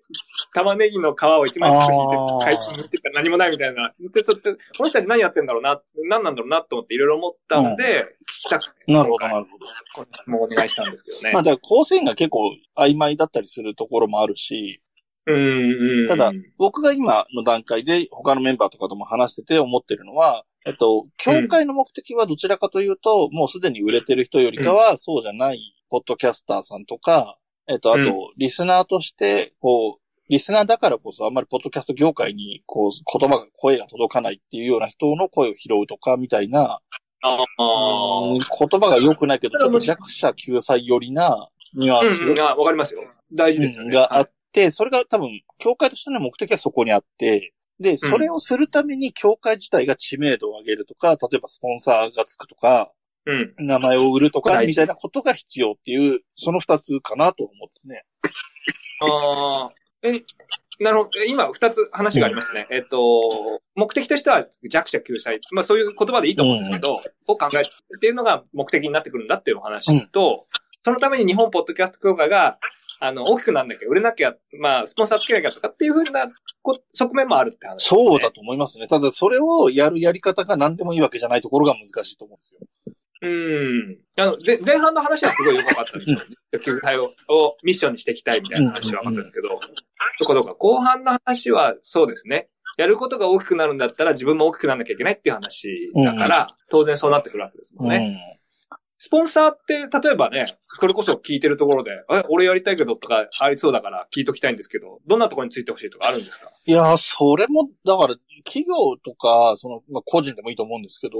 玉ねぎの皮を一枚ずつ引いて、回転ってたら何もないみたいな。で、ちょっと、この人たち何やってんだろうな、何なんだろうなと思っていろいろ思ったんで、聞きたくて。なるほど、なるほど。もうお願いしたんですけどね。まあ、だから構成が結構曖昧だったりするところもあるし、うんうん。ただ僕が今の段階で他のメンバーとかとも話してて思ってるのは、えっと、協会の目的はどちらかというと、もうすでに売れてる人よりかは、そうじゃないポッドキャスターさんとか、えっと、あうんと、リスナーとして、こう、リスナーだからこそあんまりポッドキャスト業界に、こう、言葉が、声が届かないっていうような人の声を拾うとか、みたいな、ああ。うん言葉が良くないけど、ちょっと弱者救済寄りなニュアンスうわかりますよ。大事ですよね。があはいって、それが多分、協会としての目的はそこにあって、で、それをするために協会自体が知名度を上げるとか、例えばスポンサーがつくとか、うん。名前を売るとか、みたいなことが必要っていう、その二つかなと思ってね。ああ。え、なるほど。え今、二つ話がありますね。えっと、目的としては弱者救済。まあそういう言葉でいいと思うんですけど、を考えるっていうのが目的になってくるんだっていうお話と、そのために日本ポッドキャスト協会が、あの、大きくなんなきゃ、売れなきゃ、まあ、スポンサーつけなきゃとかっていうふうなこ側面もあるって話、そうだと思いますね。ただ、それをやるやり方が何でもいいわけじゃないところが難しいと思うんですよ。うん。あの、ぜ前半の話はすごい良かったんですよ。救済ををミッションにしていきたいみたいな話は分かったんですけど、そこどうか。後半の話はそうですね。やることが大きくなるんだったら自分も大きくならなきゃいけないっていう話だから、当然そうなってくるわけですもんね。スポンサーって、例えばね、それこそ聞いてるところで、え、俺やりたいけどとかありそうだから聞いときたいんですけど、どんなところについてほしいとかあるんですか？いや、それも、だから、企業とか、その、まあ、個人でもいいと思うんですけど、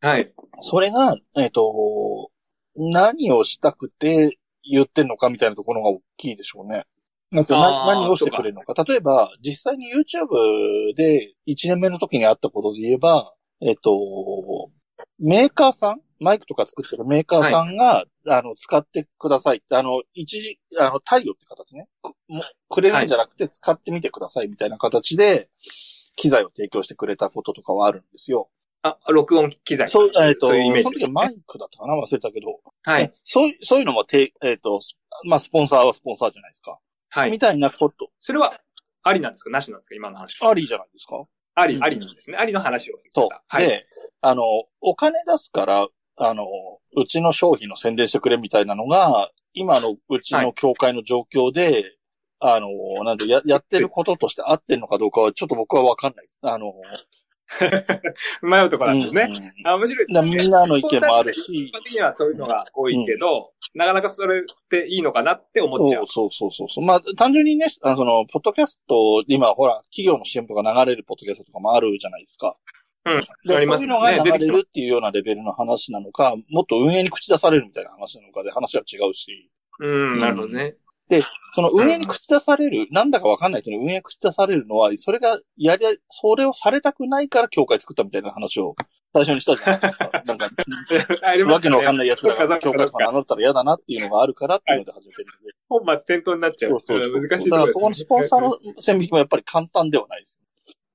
はい。それが、えっ、と、何をしたくて言ってんのかみたいなところが大きいでしょうね。なんか何何をしてくれるのか。例えば、実際に YouTube で1年目の時にあったことで言えば、えっと、メーカーさんマイクとか作ってるメーカーさんが、あの、使ってくださいって。あの、一時、あの、貸与って形ね。くもくれるんじゃなくて使ってみてくださいみたいな形で、機材を提供してくれたこととかはあるんですよ。あ、録音機材。そう、えっ、と、そういうイメーその。時はマイクだったかな？忘れたけど。はい。そういう、そういうのもて、えっ、と、まあ、スポンサーはスポンサーじゃないですか。はいみ。たいなこと、それは、ありなんですか？なしなんですか？今の話。ありじゃないですか？ありう、んありなんですね。ありの話を。そう。はい。で、あの、お金出すから、あの、うちの商品の宣伝してくれみたいなのが、今のうちの協会の状況で、あの、なんで、や、やってることとして合ってるのかどうかは、ちょっと僕はわかんない。あの、迷うところなんですね。うんあ、面白い。みんなの意見もあるし一般的にはそういうのが多いけど、なかなかそれっていいのかなって思っちゃう。そうそうそうそう。まあ、単純にね、あの、その、ポッドキャスト、今、ほら、企業の CM とか流れるポッドキャストとかもあるじゃないですか。うん。でありますそういうのがね。出てきて流れるっていうようなレベルの話なのか、もっと運営に口出されるみた。いな話なのかで話は違うし、うん、なるほどね。その運営に口出される、なんだかわかんないけど、運営に口出されるのは、それが、やりゃ、それをされた。くないから協会作ったみた。いな話を最初にした。じゃないですか。なんか、ありますわけのわかんないやつらが協会とか名か乗った。ら嫌だなっていうのがあるからっていうので始めてるんで。本末転倒になっちゃう。そうそうそう。ん難しいだからそこのスポンサーの線引きもやっぱり簡単ではないです。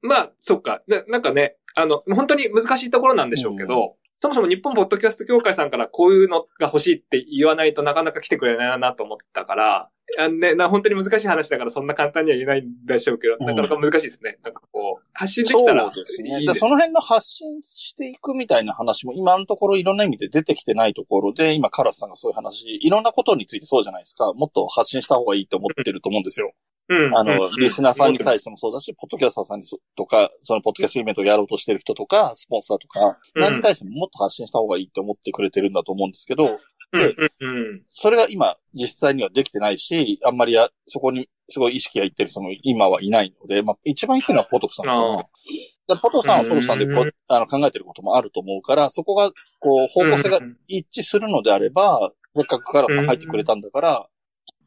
まあ、そっか。ななんかね、あの、本当に難しいところなんでしょうけど、そもそも日本ポッドキャスト協会さんからこういうのが欲しいって言わないとなかなか来てくれないなと思ったから、あね、な本当に難しい話だからそんな簡単には言えないんでしょうけど、うんなかなか難しいですね。なんかこう、発信できたらいいそうですね。その辺の発信していくみたいな話も今のところいろんな意味で出てきてないところで、今カラスさんがそういう話、いろんなことについてそうじゃないですか。もっと発信した方がいいと思ってると思うんですよ。うん。あの、リスナーさんに対ししてもそうだし、ポッドキャスターさんにそとか、そのポッドキャストイベントをやろうとしてる人とか、スポンサーとか、うん。何に対してももっと発信した方がいいって思ってくれてるんだと思うんですけど、うん、うん、うん。それが今、実際にはできてないし、あんまりや、そこに、すごい意識がいってる人も今はいないので、まあ、一番いいのはポトフさんだとポトフさんはポトフさんでこうん。あの考えてることもあると思うから、そこが、こう、方向性がうん。一致するのであれば、せっかくカラスさん入ってくれたんだから、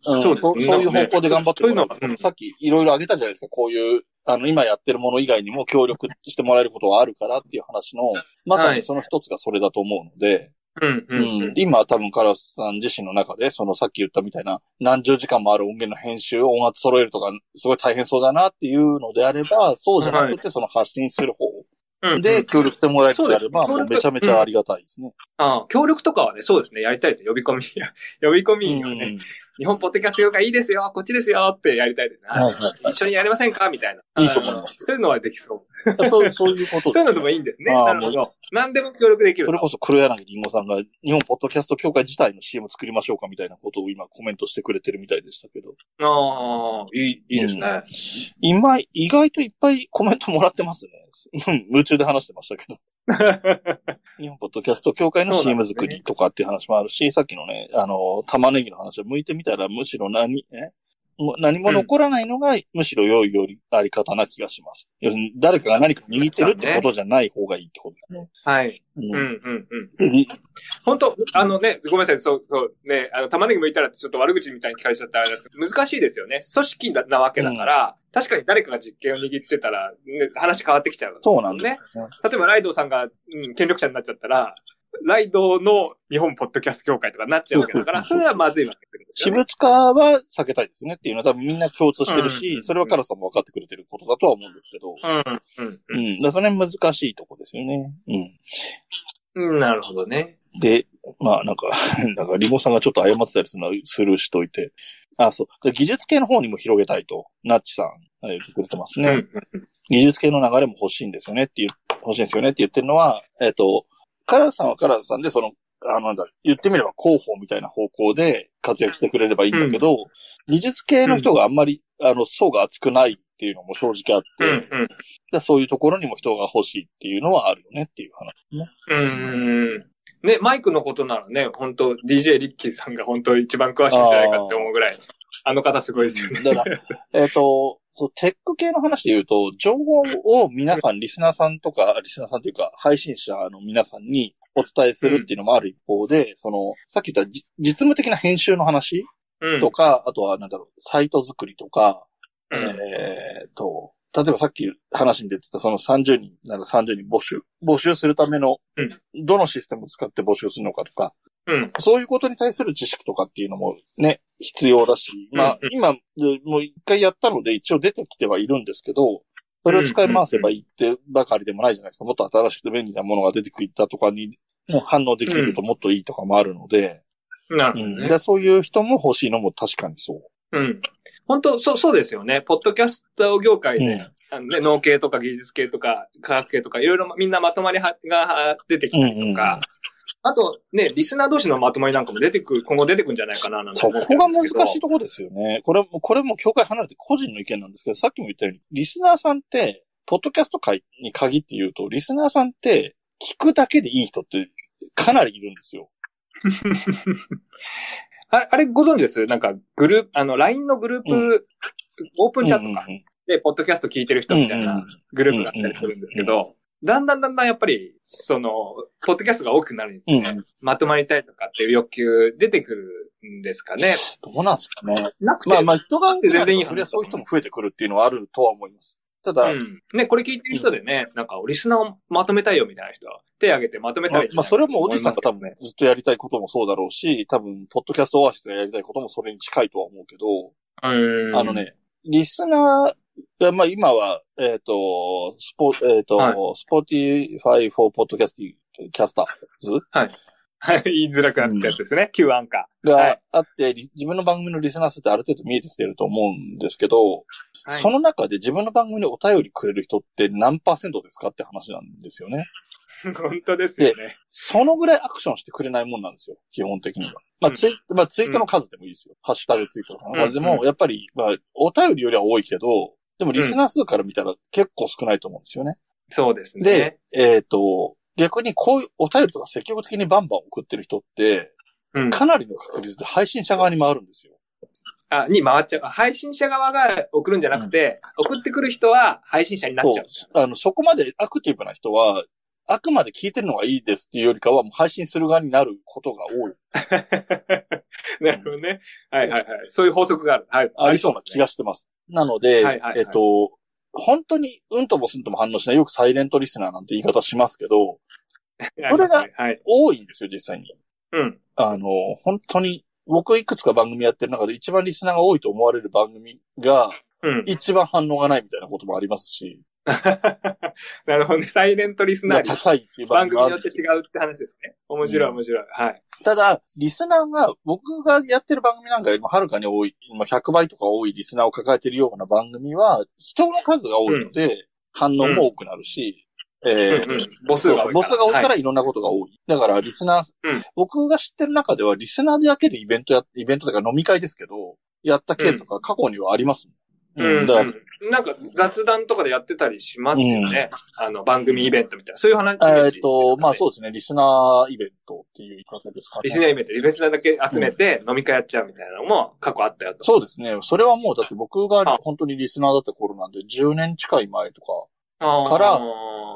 うん。そうそういう方向で頑張ってもら。そういうさっきいろいろ挙げたじゃないですか、こういう、あの、今やってるもの以外にも協力してもらえることがあるからっていう話の、まさにその一つがそれだと思うので、うん、ううん。ん。今多分カラスさん自身の中で、そのさっき言ったみたいな何十時間もある音源の編集、音圧揃えるとか、すごい大変そうだなっていうのであれば、そうじゃなくてその発信する方うんで協力してもらえるのであもうめちゃめちゃありがたいですね。ああ協力とかはね、そうですね、やりたいです。呼び込み、呼び込みをね、うん日本ポッドキャスト業界いいですよ、こっちですよってやりたいですね。はいはいはい一緒にやりませんか？みたいな。いいと思いますそういうのはできそう。そう、そういうことそういうのでもいいんですね。ああなるほど。何でも協力できると。それこそ黒柳りんごさんが日本ポッドキャスト協会自体の CM 作りましょうかみたいなことを今コメントしてくれてるみたいでしたけど。ああ、いい、いいですね。今、意外といっぱいコメントもらってますね。う ん夢中で話してましたけど。日本ポッドキャスト協会の CM 作りとかっていう話もあるし、さっきのね、あの、玉ねぎの話を向いてみたらむしろ何、え？もう何も残らないのが、むしろ良いよりあり方な気がします。要するに誰かが何か握ってるってことじゃない方がいいってことですね。はい。ううんん、うん、うん。うん本当あのね、ごめんなさい、そう、そう、ね、あの、玉ねぎ剥いたらちょっと悪口みたいに聞かれちゃったらあれですけど、難しいですよね。組織なわけだから、確かに誰かが実権を握ってたら、ね、話変わってきちゃう、そうなんですね。例えばライドウさんが、うん、権力者になっちゃったら、ライドウの日本ポッドキャスト協会とかになっちゃうわけだから、それはまずいわけですね。物化は避けたいですねっていうのは多分みんな共通してるし、うんそれはカラさんも分かってくれてることだとは思うんですけど。うん、うん、うん。だからそれ難しいとこですよね。うん。うん。なるほどね。で、まあなんか、なんかリモさんがちょっと謝ってたりするのはスルーしといて。あ、そう。で技術系の方にも広げたいと、ナッチさん、言ってくれてますね。うん、技術系の流れも欲しいんですよねっていう、欲しいんですよねって言ってるのは、えっ、と、カラスさんはカラスさんで、その、あの、なんだ、言ってみれば広報みたいな方向で活躍してくれればいいんだけど、技術系の人があんまり、あの、層が厚くないっていうのも正直あって、うん、うん。でそういうところにも人が欲しいっていうのはあるよねっていう話ね。うーん。ね、マイクのことならね、本当 DJ リッキーさんが本当一番詳しいんじゃないかって思うぐらい、あの方すごいですよね。だから、えっ、と、そう、テック系の話で言うと、情報を皆さん、リスナーさんとか、リスナーさんというか、配信者の皆さんにお伝えするっていうのもある一方で、その、さっき言ったじ実務的な編集の話うん。とか、あとは、なんだろう、サイト作りとか、うん。えーと、例えばさっき話に出てたその30人、なんか30人募集、募集するためのうん、どのシステムを使って募集するのかとか、うん。そういうことに対する知識とかっていうのもね、必要だし、まあうん、今、もう一回やったので一応出てきてはいるんですけど、それを使い回せばいいってばかりでもないじゃないですか。もっと新しくて便利なものが出てきたとかに、反応できるともっといいとかもあるので、うん。なるほどね。でそういう人も欲しいのも確かにそう。うん。本当そう、そうですよね。ポッドキャスト業界で、うんあのね、農系とか技術系とか科学系とか、いろいろみんなまとまりはが出てきたりとか、あとね、リスナー同士のまとまりなんかも出てくる、今後出てくるんじゃないかななんてそこが難しいところですよね。これも、これも境界離れて個人の意見なんですけど、さっきも言ったように、リスナーさんって、ポッドキャスト界に限って言うと、リスナーさんって、聞くだけでいい人ってかなりいるんですよ。あれ、あれご存知です？なんか、グループ、あの、LINE のグループ、うオープンチャットか、うんうんで、ポッドキャスト聞いてる人みたいうんうなん。グループがあったりするんですけうんど、だんだんだんだんやっぱり、その、ポッドキャストが多くなるにつれうんうんまとまりたいとかっていう欲求出てくるんですかね。どうなんですかね。なくて、まあまあ、人が全然いい話そりゃそういう人も増えてくるっていうのはあるとは思います。ただ、うん。ね、これ聞いてる人でね、なんか、リスナーをまとめたいよみたいな人は、手挙げてまとめたいまあ、それはもうおじさんが多分思いますずっとやりたいこともそうだろうし、多分、ポッドキャストオアシスでやりたいこともそれに近いとは思うけど。あの。ね、リスナー、まあ今は、えっ、と、スポ、えっ、と、はいスポティファイフォーポッドキャスティキャスターズはい、言いづらくなったやつですね。Q アンカはがいあって、リ自分の番組のリスナー数ってある程度見えてきてると思うんですけど、ー。はいその中で自分の番組にお便りくれる人って何パーセントですかって話なんですよね。本当ですよね。そのぐらいアクションしてくれないもんなんですよ、基本的には。まあ、うんツイまあ、ツイートの数でもいいですよ。ハッシュタグツイートの数でも、うんやっぱり、まあ、お便りよりは多いけど、でもリスナー数から見たら結構少ないと思うんですよね。そうですね。で、えっ、と、逆にこういうお便りとか積極的にバンバン送ってる人って、うん。かなりの確率で配信者側に回るんですよ。あ、に回っちゃう。配信者側が送るんじゃなくて、送ってくる人は配信者になっちゃう。あの、そこまでアクティブな人は、あくまで聞いてるのがいいですっていうよりかは、もう配信する側になることが多い。なるほどね。はいはいはい。そういう法則がある。はい。ありそうな気がしてます。なので、はいはいはいえっと、本当にうんともすんとも反応しない、よくサイレントリスナーなんて言い方しますけど、これがはい。多いんですよ、実際に。うん。あの、本当に、僕いくつか番組やってる中で一番リスナーが多いと思われる番組が、うん。一番反応がないみたいなこともありますし、なるほどね。サイレントリスナー率高いっていう番組によって違うって話ですね。面白い面白い。はい。ただ、リスナーが、僕がやってる番組なんかよりもはるかに多い、今100倍とか多いリスナーを抱えているような番組は、人の数が多いので、反応も多くなるし、えうんーうん。母数が多いから。母数が多いかはいらいろんなことが多い。だから、リスナー、うん僕が知ってる中では、リスナーだけでイベントや、イベントとか飲み会ですけど、やったケースとか過去にはありますもん。うん、だからうんなんか雑談とかでやってたりしますよね。あの、番組イベントみたいな。そういう話。えーっと、まあう。そうですね、リスナーイベントっていう言い方ですかね。リスナーイベント、リスナーだけ集めて飲み会やっちゃうみたいなのも過去あったよと。そうですね。それはもう、だって僕があ本当にリスナーだった頃なんで、10年近い前とか、から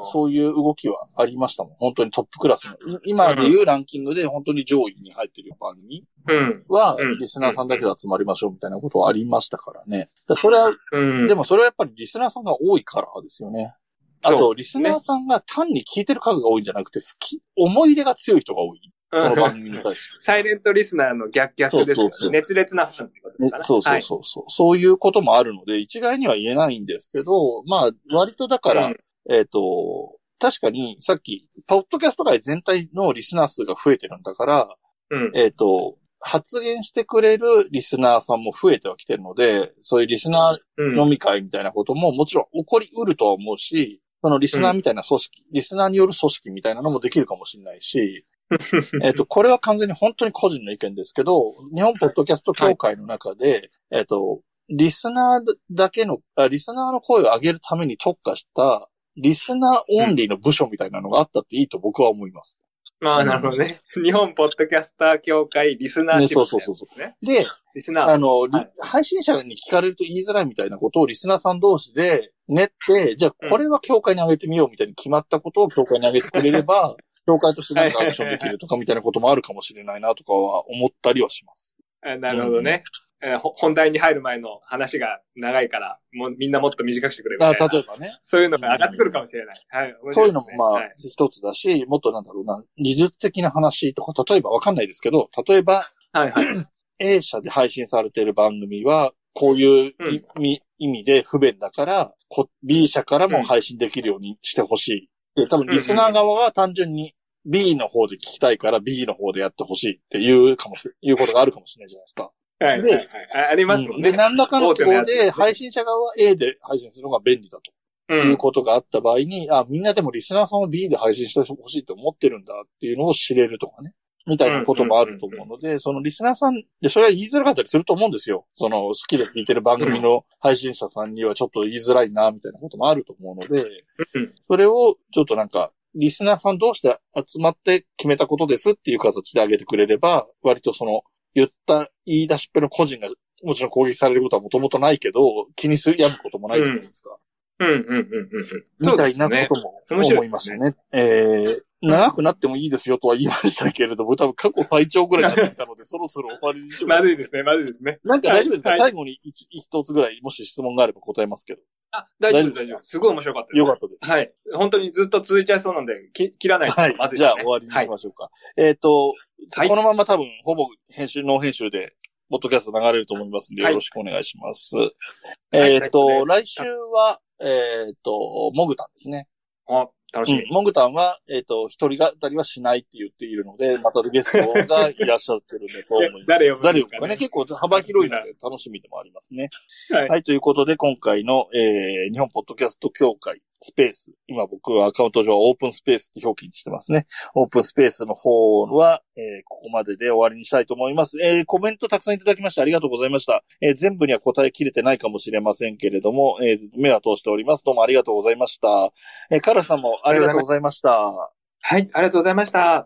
そういう動きはありましたもん。本当にトップクラスの。い今でいうランキングで本当に上位に入ってる番組うん。はうん、リスナーさんだけで集まりましょうみたいなことはありましたからね。だそれは、うん。でもそれはやっぱりリスナーさんが多いからですよね。あそと、リスナーさんが単に聞いてる数が多いんじゃなくて、好き、思い入れが強い人が多い。その番組に対して。サイレントリスナーの逆逆ですよそうそうそうね。熱烈なファンってことですかね。そうそうはいそうそう、そういうこともあるので、一概には言えないんですけど、まあ、割とだから、うんえっ、と、確かに、さっき、ポッドキャスト界全体のリスナー数が増えてるんだから、うん。えっ、と、発言してくれるリスナーさんも増えてはきてるので、そういうリスナーうん。飲み会みたいなことももちろん起こりうるとは思うし、そのリスナーみたいな組織、リスナーによる組織みたいなのもできるかもしれないし、えっと、これは完全に本当に個人の意見ですけど、日本ポッドキャスト協会の中で、えっと、リスナーだけのあ、リスナーの声を上げるために特化した、リスナーオンリーの部署みたいなのがあったっていいと僕は思います。まあ、なるほどね。日本ポッドキャスター協会リスナーシップ、ね、そうそうそうね。で、リスナー。あの、はい配信者に聞かれると言いづらいみたいなことをリスナーさん同士で練って、じゃあこれは協会に上げてみようみたいに決まったことを協会に上げてくれれば、協会としてなんかアクションできるとかみたいなこともあるかもしれないなとかは思ったりはします。あなるほどね。えーほ本題に入る前の話が長いから、もうみんなもっと短くしてくれみたあ。例えばね。そういうのが上がってくるかもしれない。はい。そういうのもまあはい、一つだし、もっとなんだろうな、技術的な話とか、例えばわかんないですけど、例えばはいはい。A 社で配信されている番組は、こういう意味,、意味で不便だから、こ B 社からも配信できるようにしてほしい。で、多分リスナー側は単純に B の方で聞きたいから B の方でやってほしいっていうかもし、いうことがあるかもしれないじゃないですか。はいはいはい。あありますもんね。で、何らかの都合で配信者側は A で配信するのが便利だとう。いうんことがあった場合に、あ、みんなでもリスナーさんは B で配信してほしいと思ってるんだっていうのを知れるとかね。みたいなこともあると思うので、そのリスナーさんで、それは言いづらかったりすると思うんですよ。その好きで聞いてる番組の配信者さんにはちょっと言いづらいな、みたいなこともあると思うのでうん、それをちょっとなんか、リスナーさん同士で集まって決めたことですっていう形であげてくれれば、割とその、言った言い出しっぺの個人がもちろん攻撃されることはもともとないけど、気にする、やむこともないじゃないですか。うんうんうんうんうん。みたいなことも思いましたね。えー、長くなってもいいですよとは言いましたけれども、多分過去最長ぐらいになってきたので、そろそろ終わりにしよう。まずいですね、まずいですね。なんか大丈夫ですか、はい最後に一一つぐらい、もし質問があれば答えますけど。あ、大丈夫大丈夫ですごい面白かったです。よかったです。はい。本当にずっと続いちゃいそうなんで、き切らないとはいまず。いじゃあ終わりにしはい。ましょうか。えっ、と、はいこのまま多分、ほぼ編集、ノー編集で、ポッドキャスト流れると思いますので、はいよろしくお願いします。はいえっ、と、はい来週は、えっ、と、モグタンですね。あ、楽しみ。うん、モグタンは、えっ、と、一人語りはしないって言っているので、またゲストがいらっしゃってるんだと思います。誰呼ぶかね呼ぶかね。結構幅広いので楽しみでもありますね。はいはい、ということで、今回の、えー、日本ポッドキャスト協会スペース。今僕はアカウント上オープンスペースって表記にしてますね。オープンスペースの方は、えー、ここまでで終わりにしたいと思います。えー、コメントたくさんいただきましてありがとうございました。えー、全部には答えきれてないかもしれませんけれども、え、目は通しております。どうもありがとうございました。え、カラスさんもありがとうございました。はい、ありがとうございました。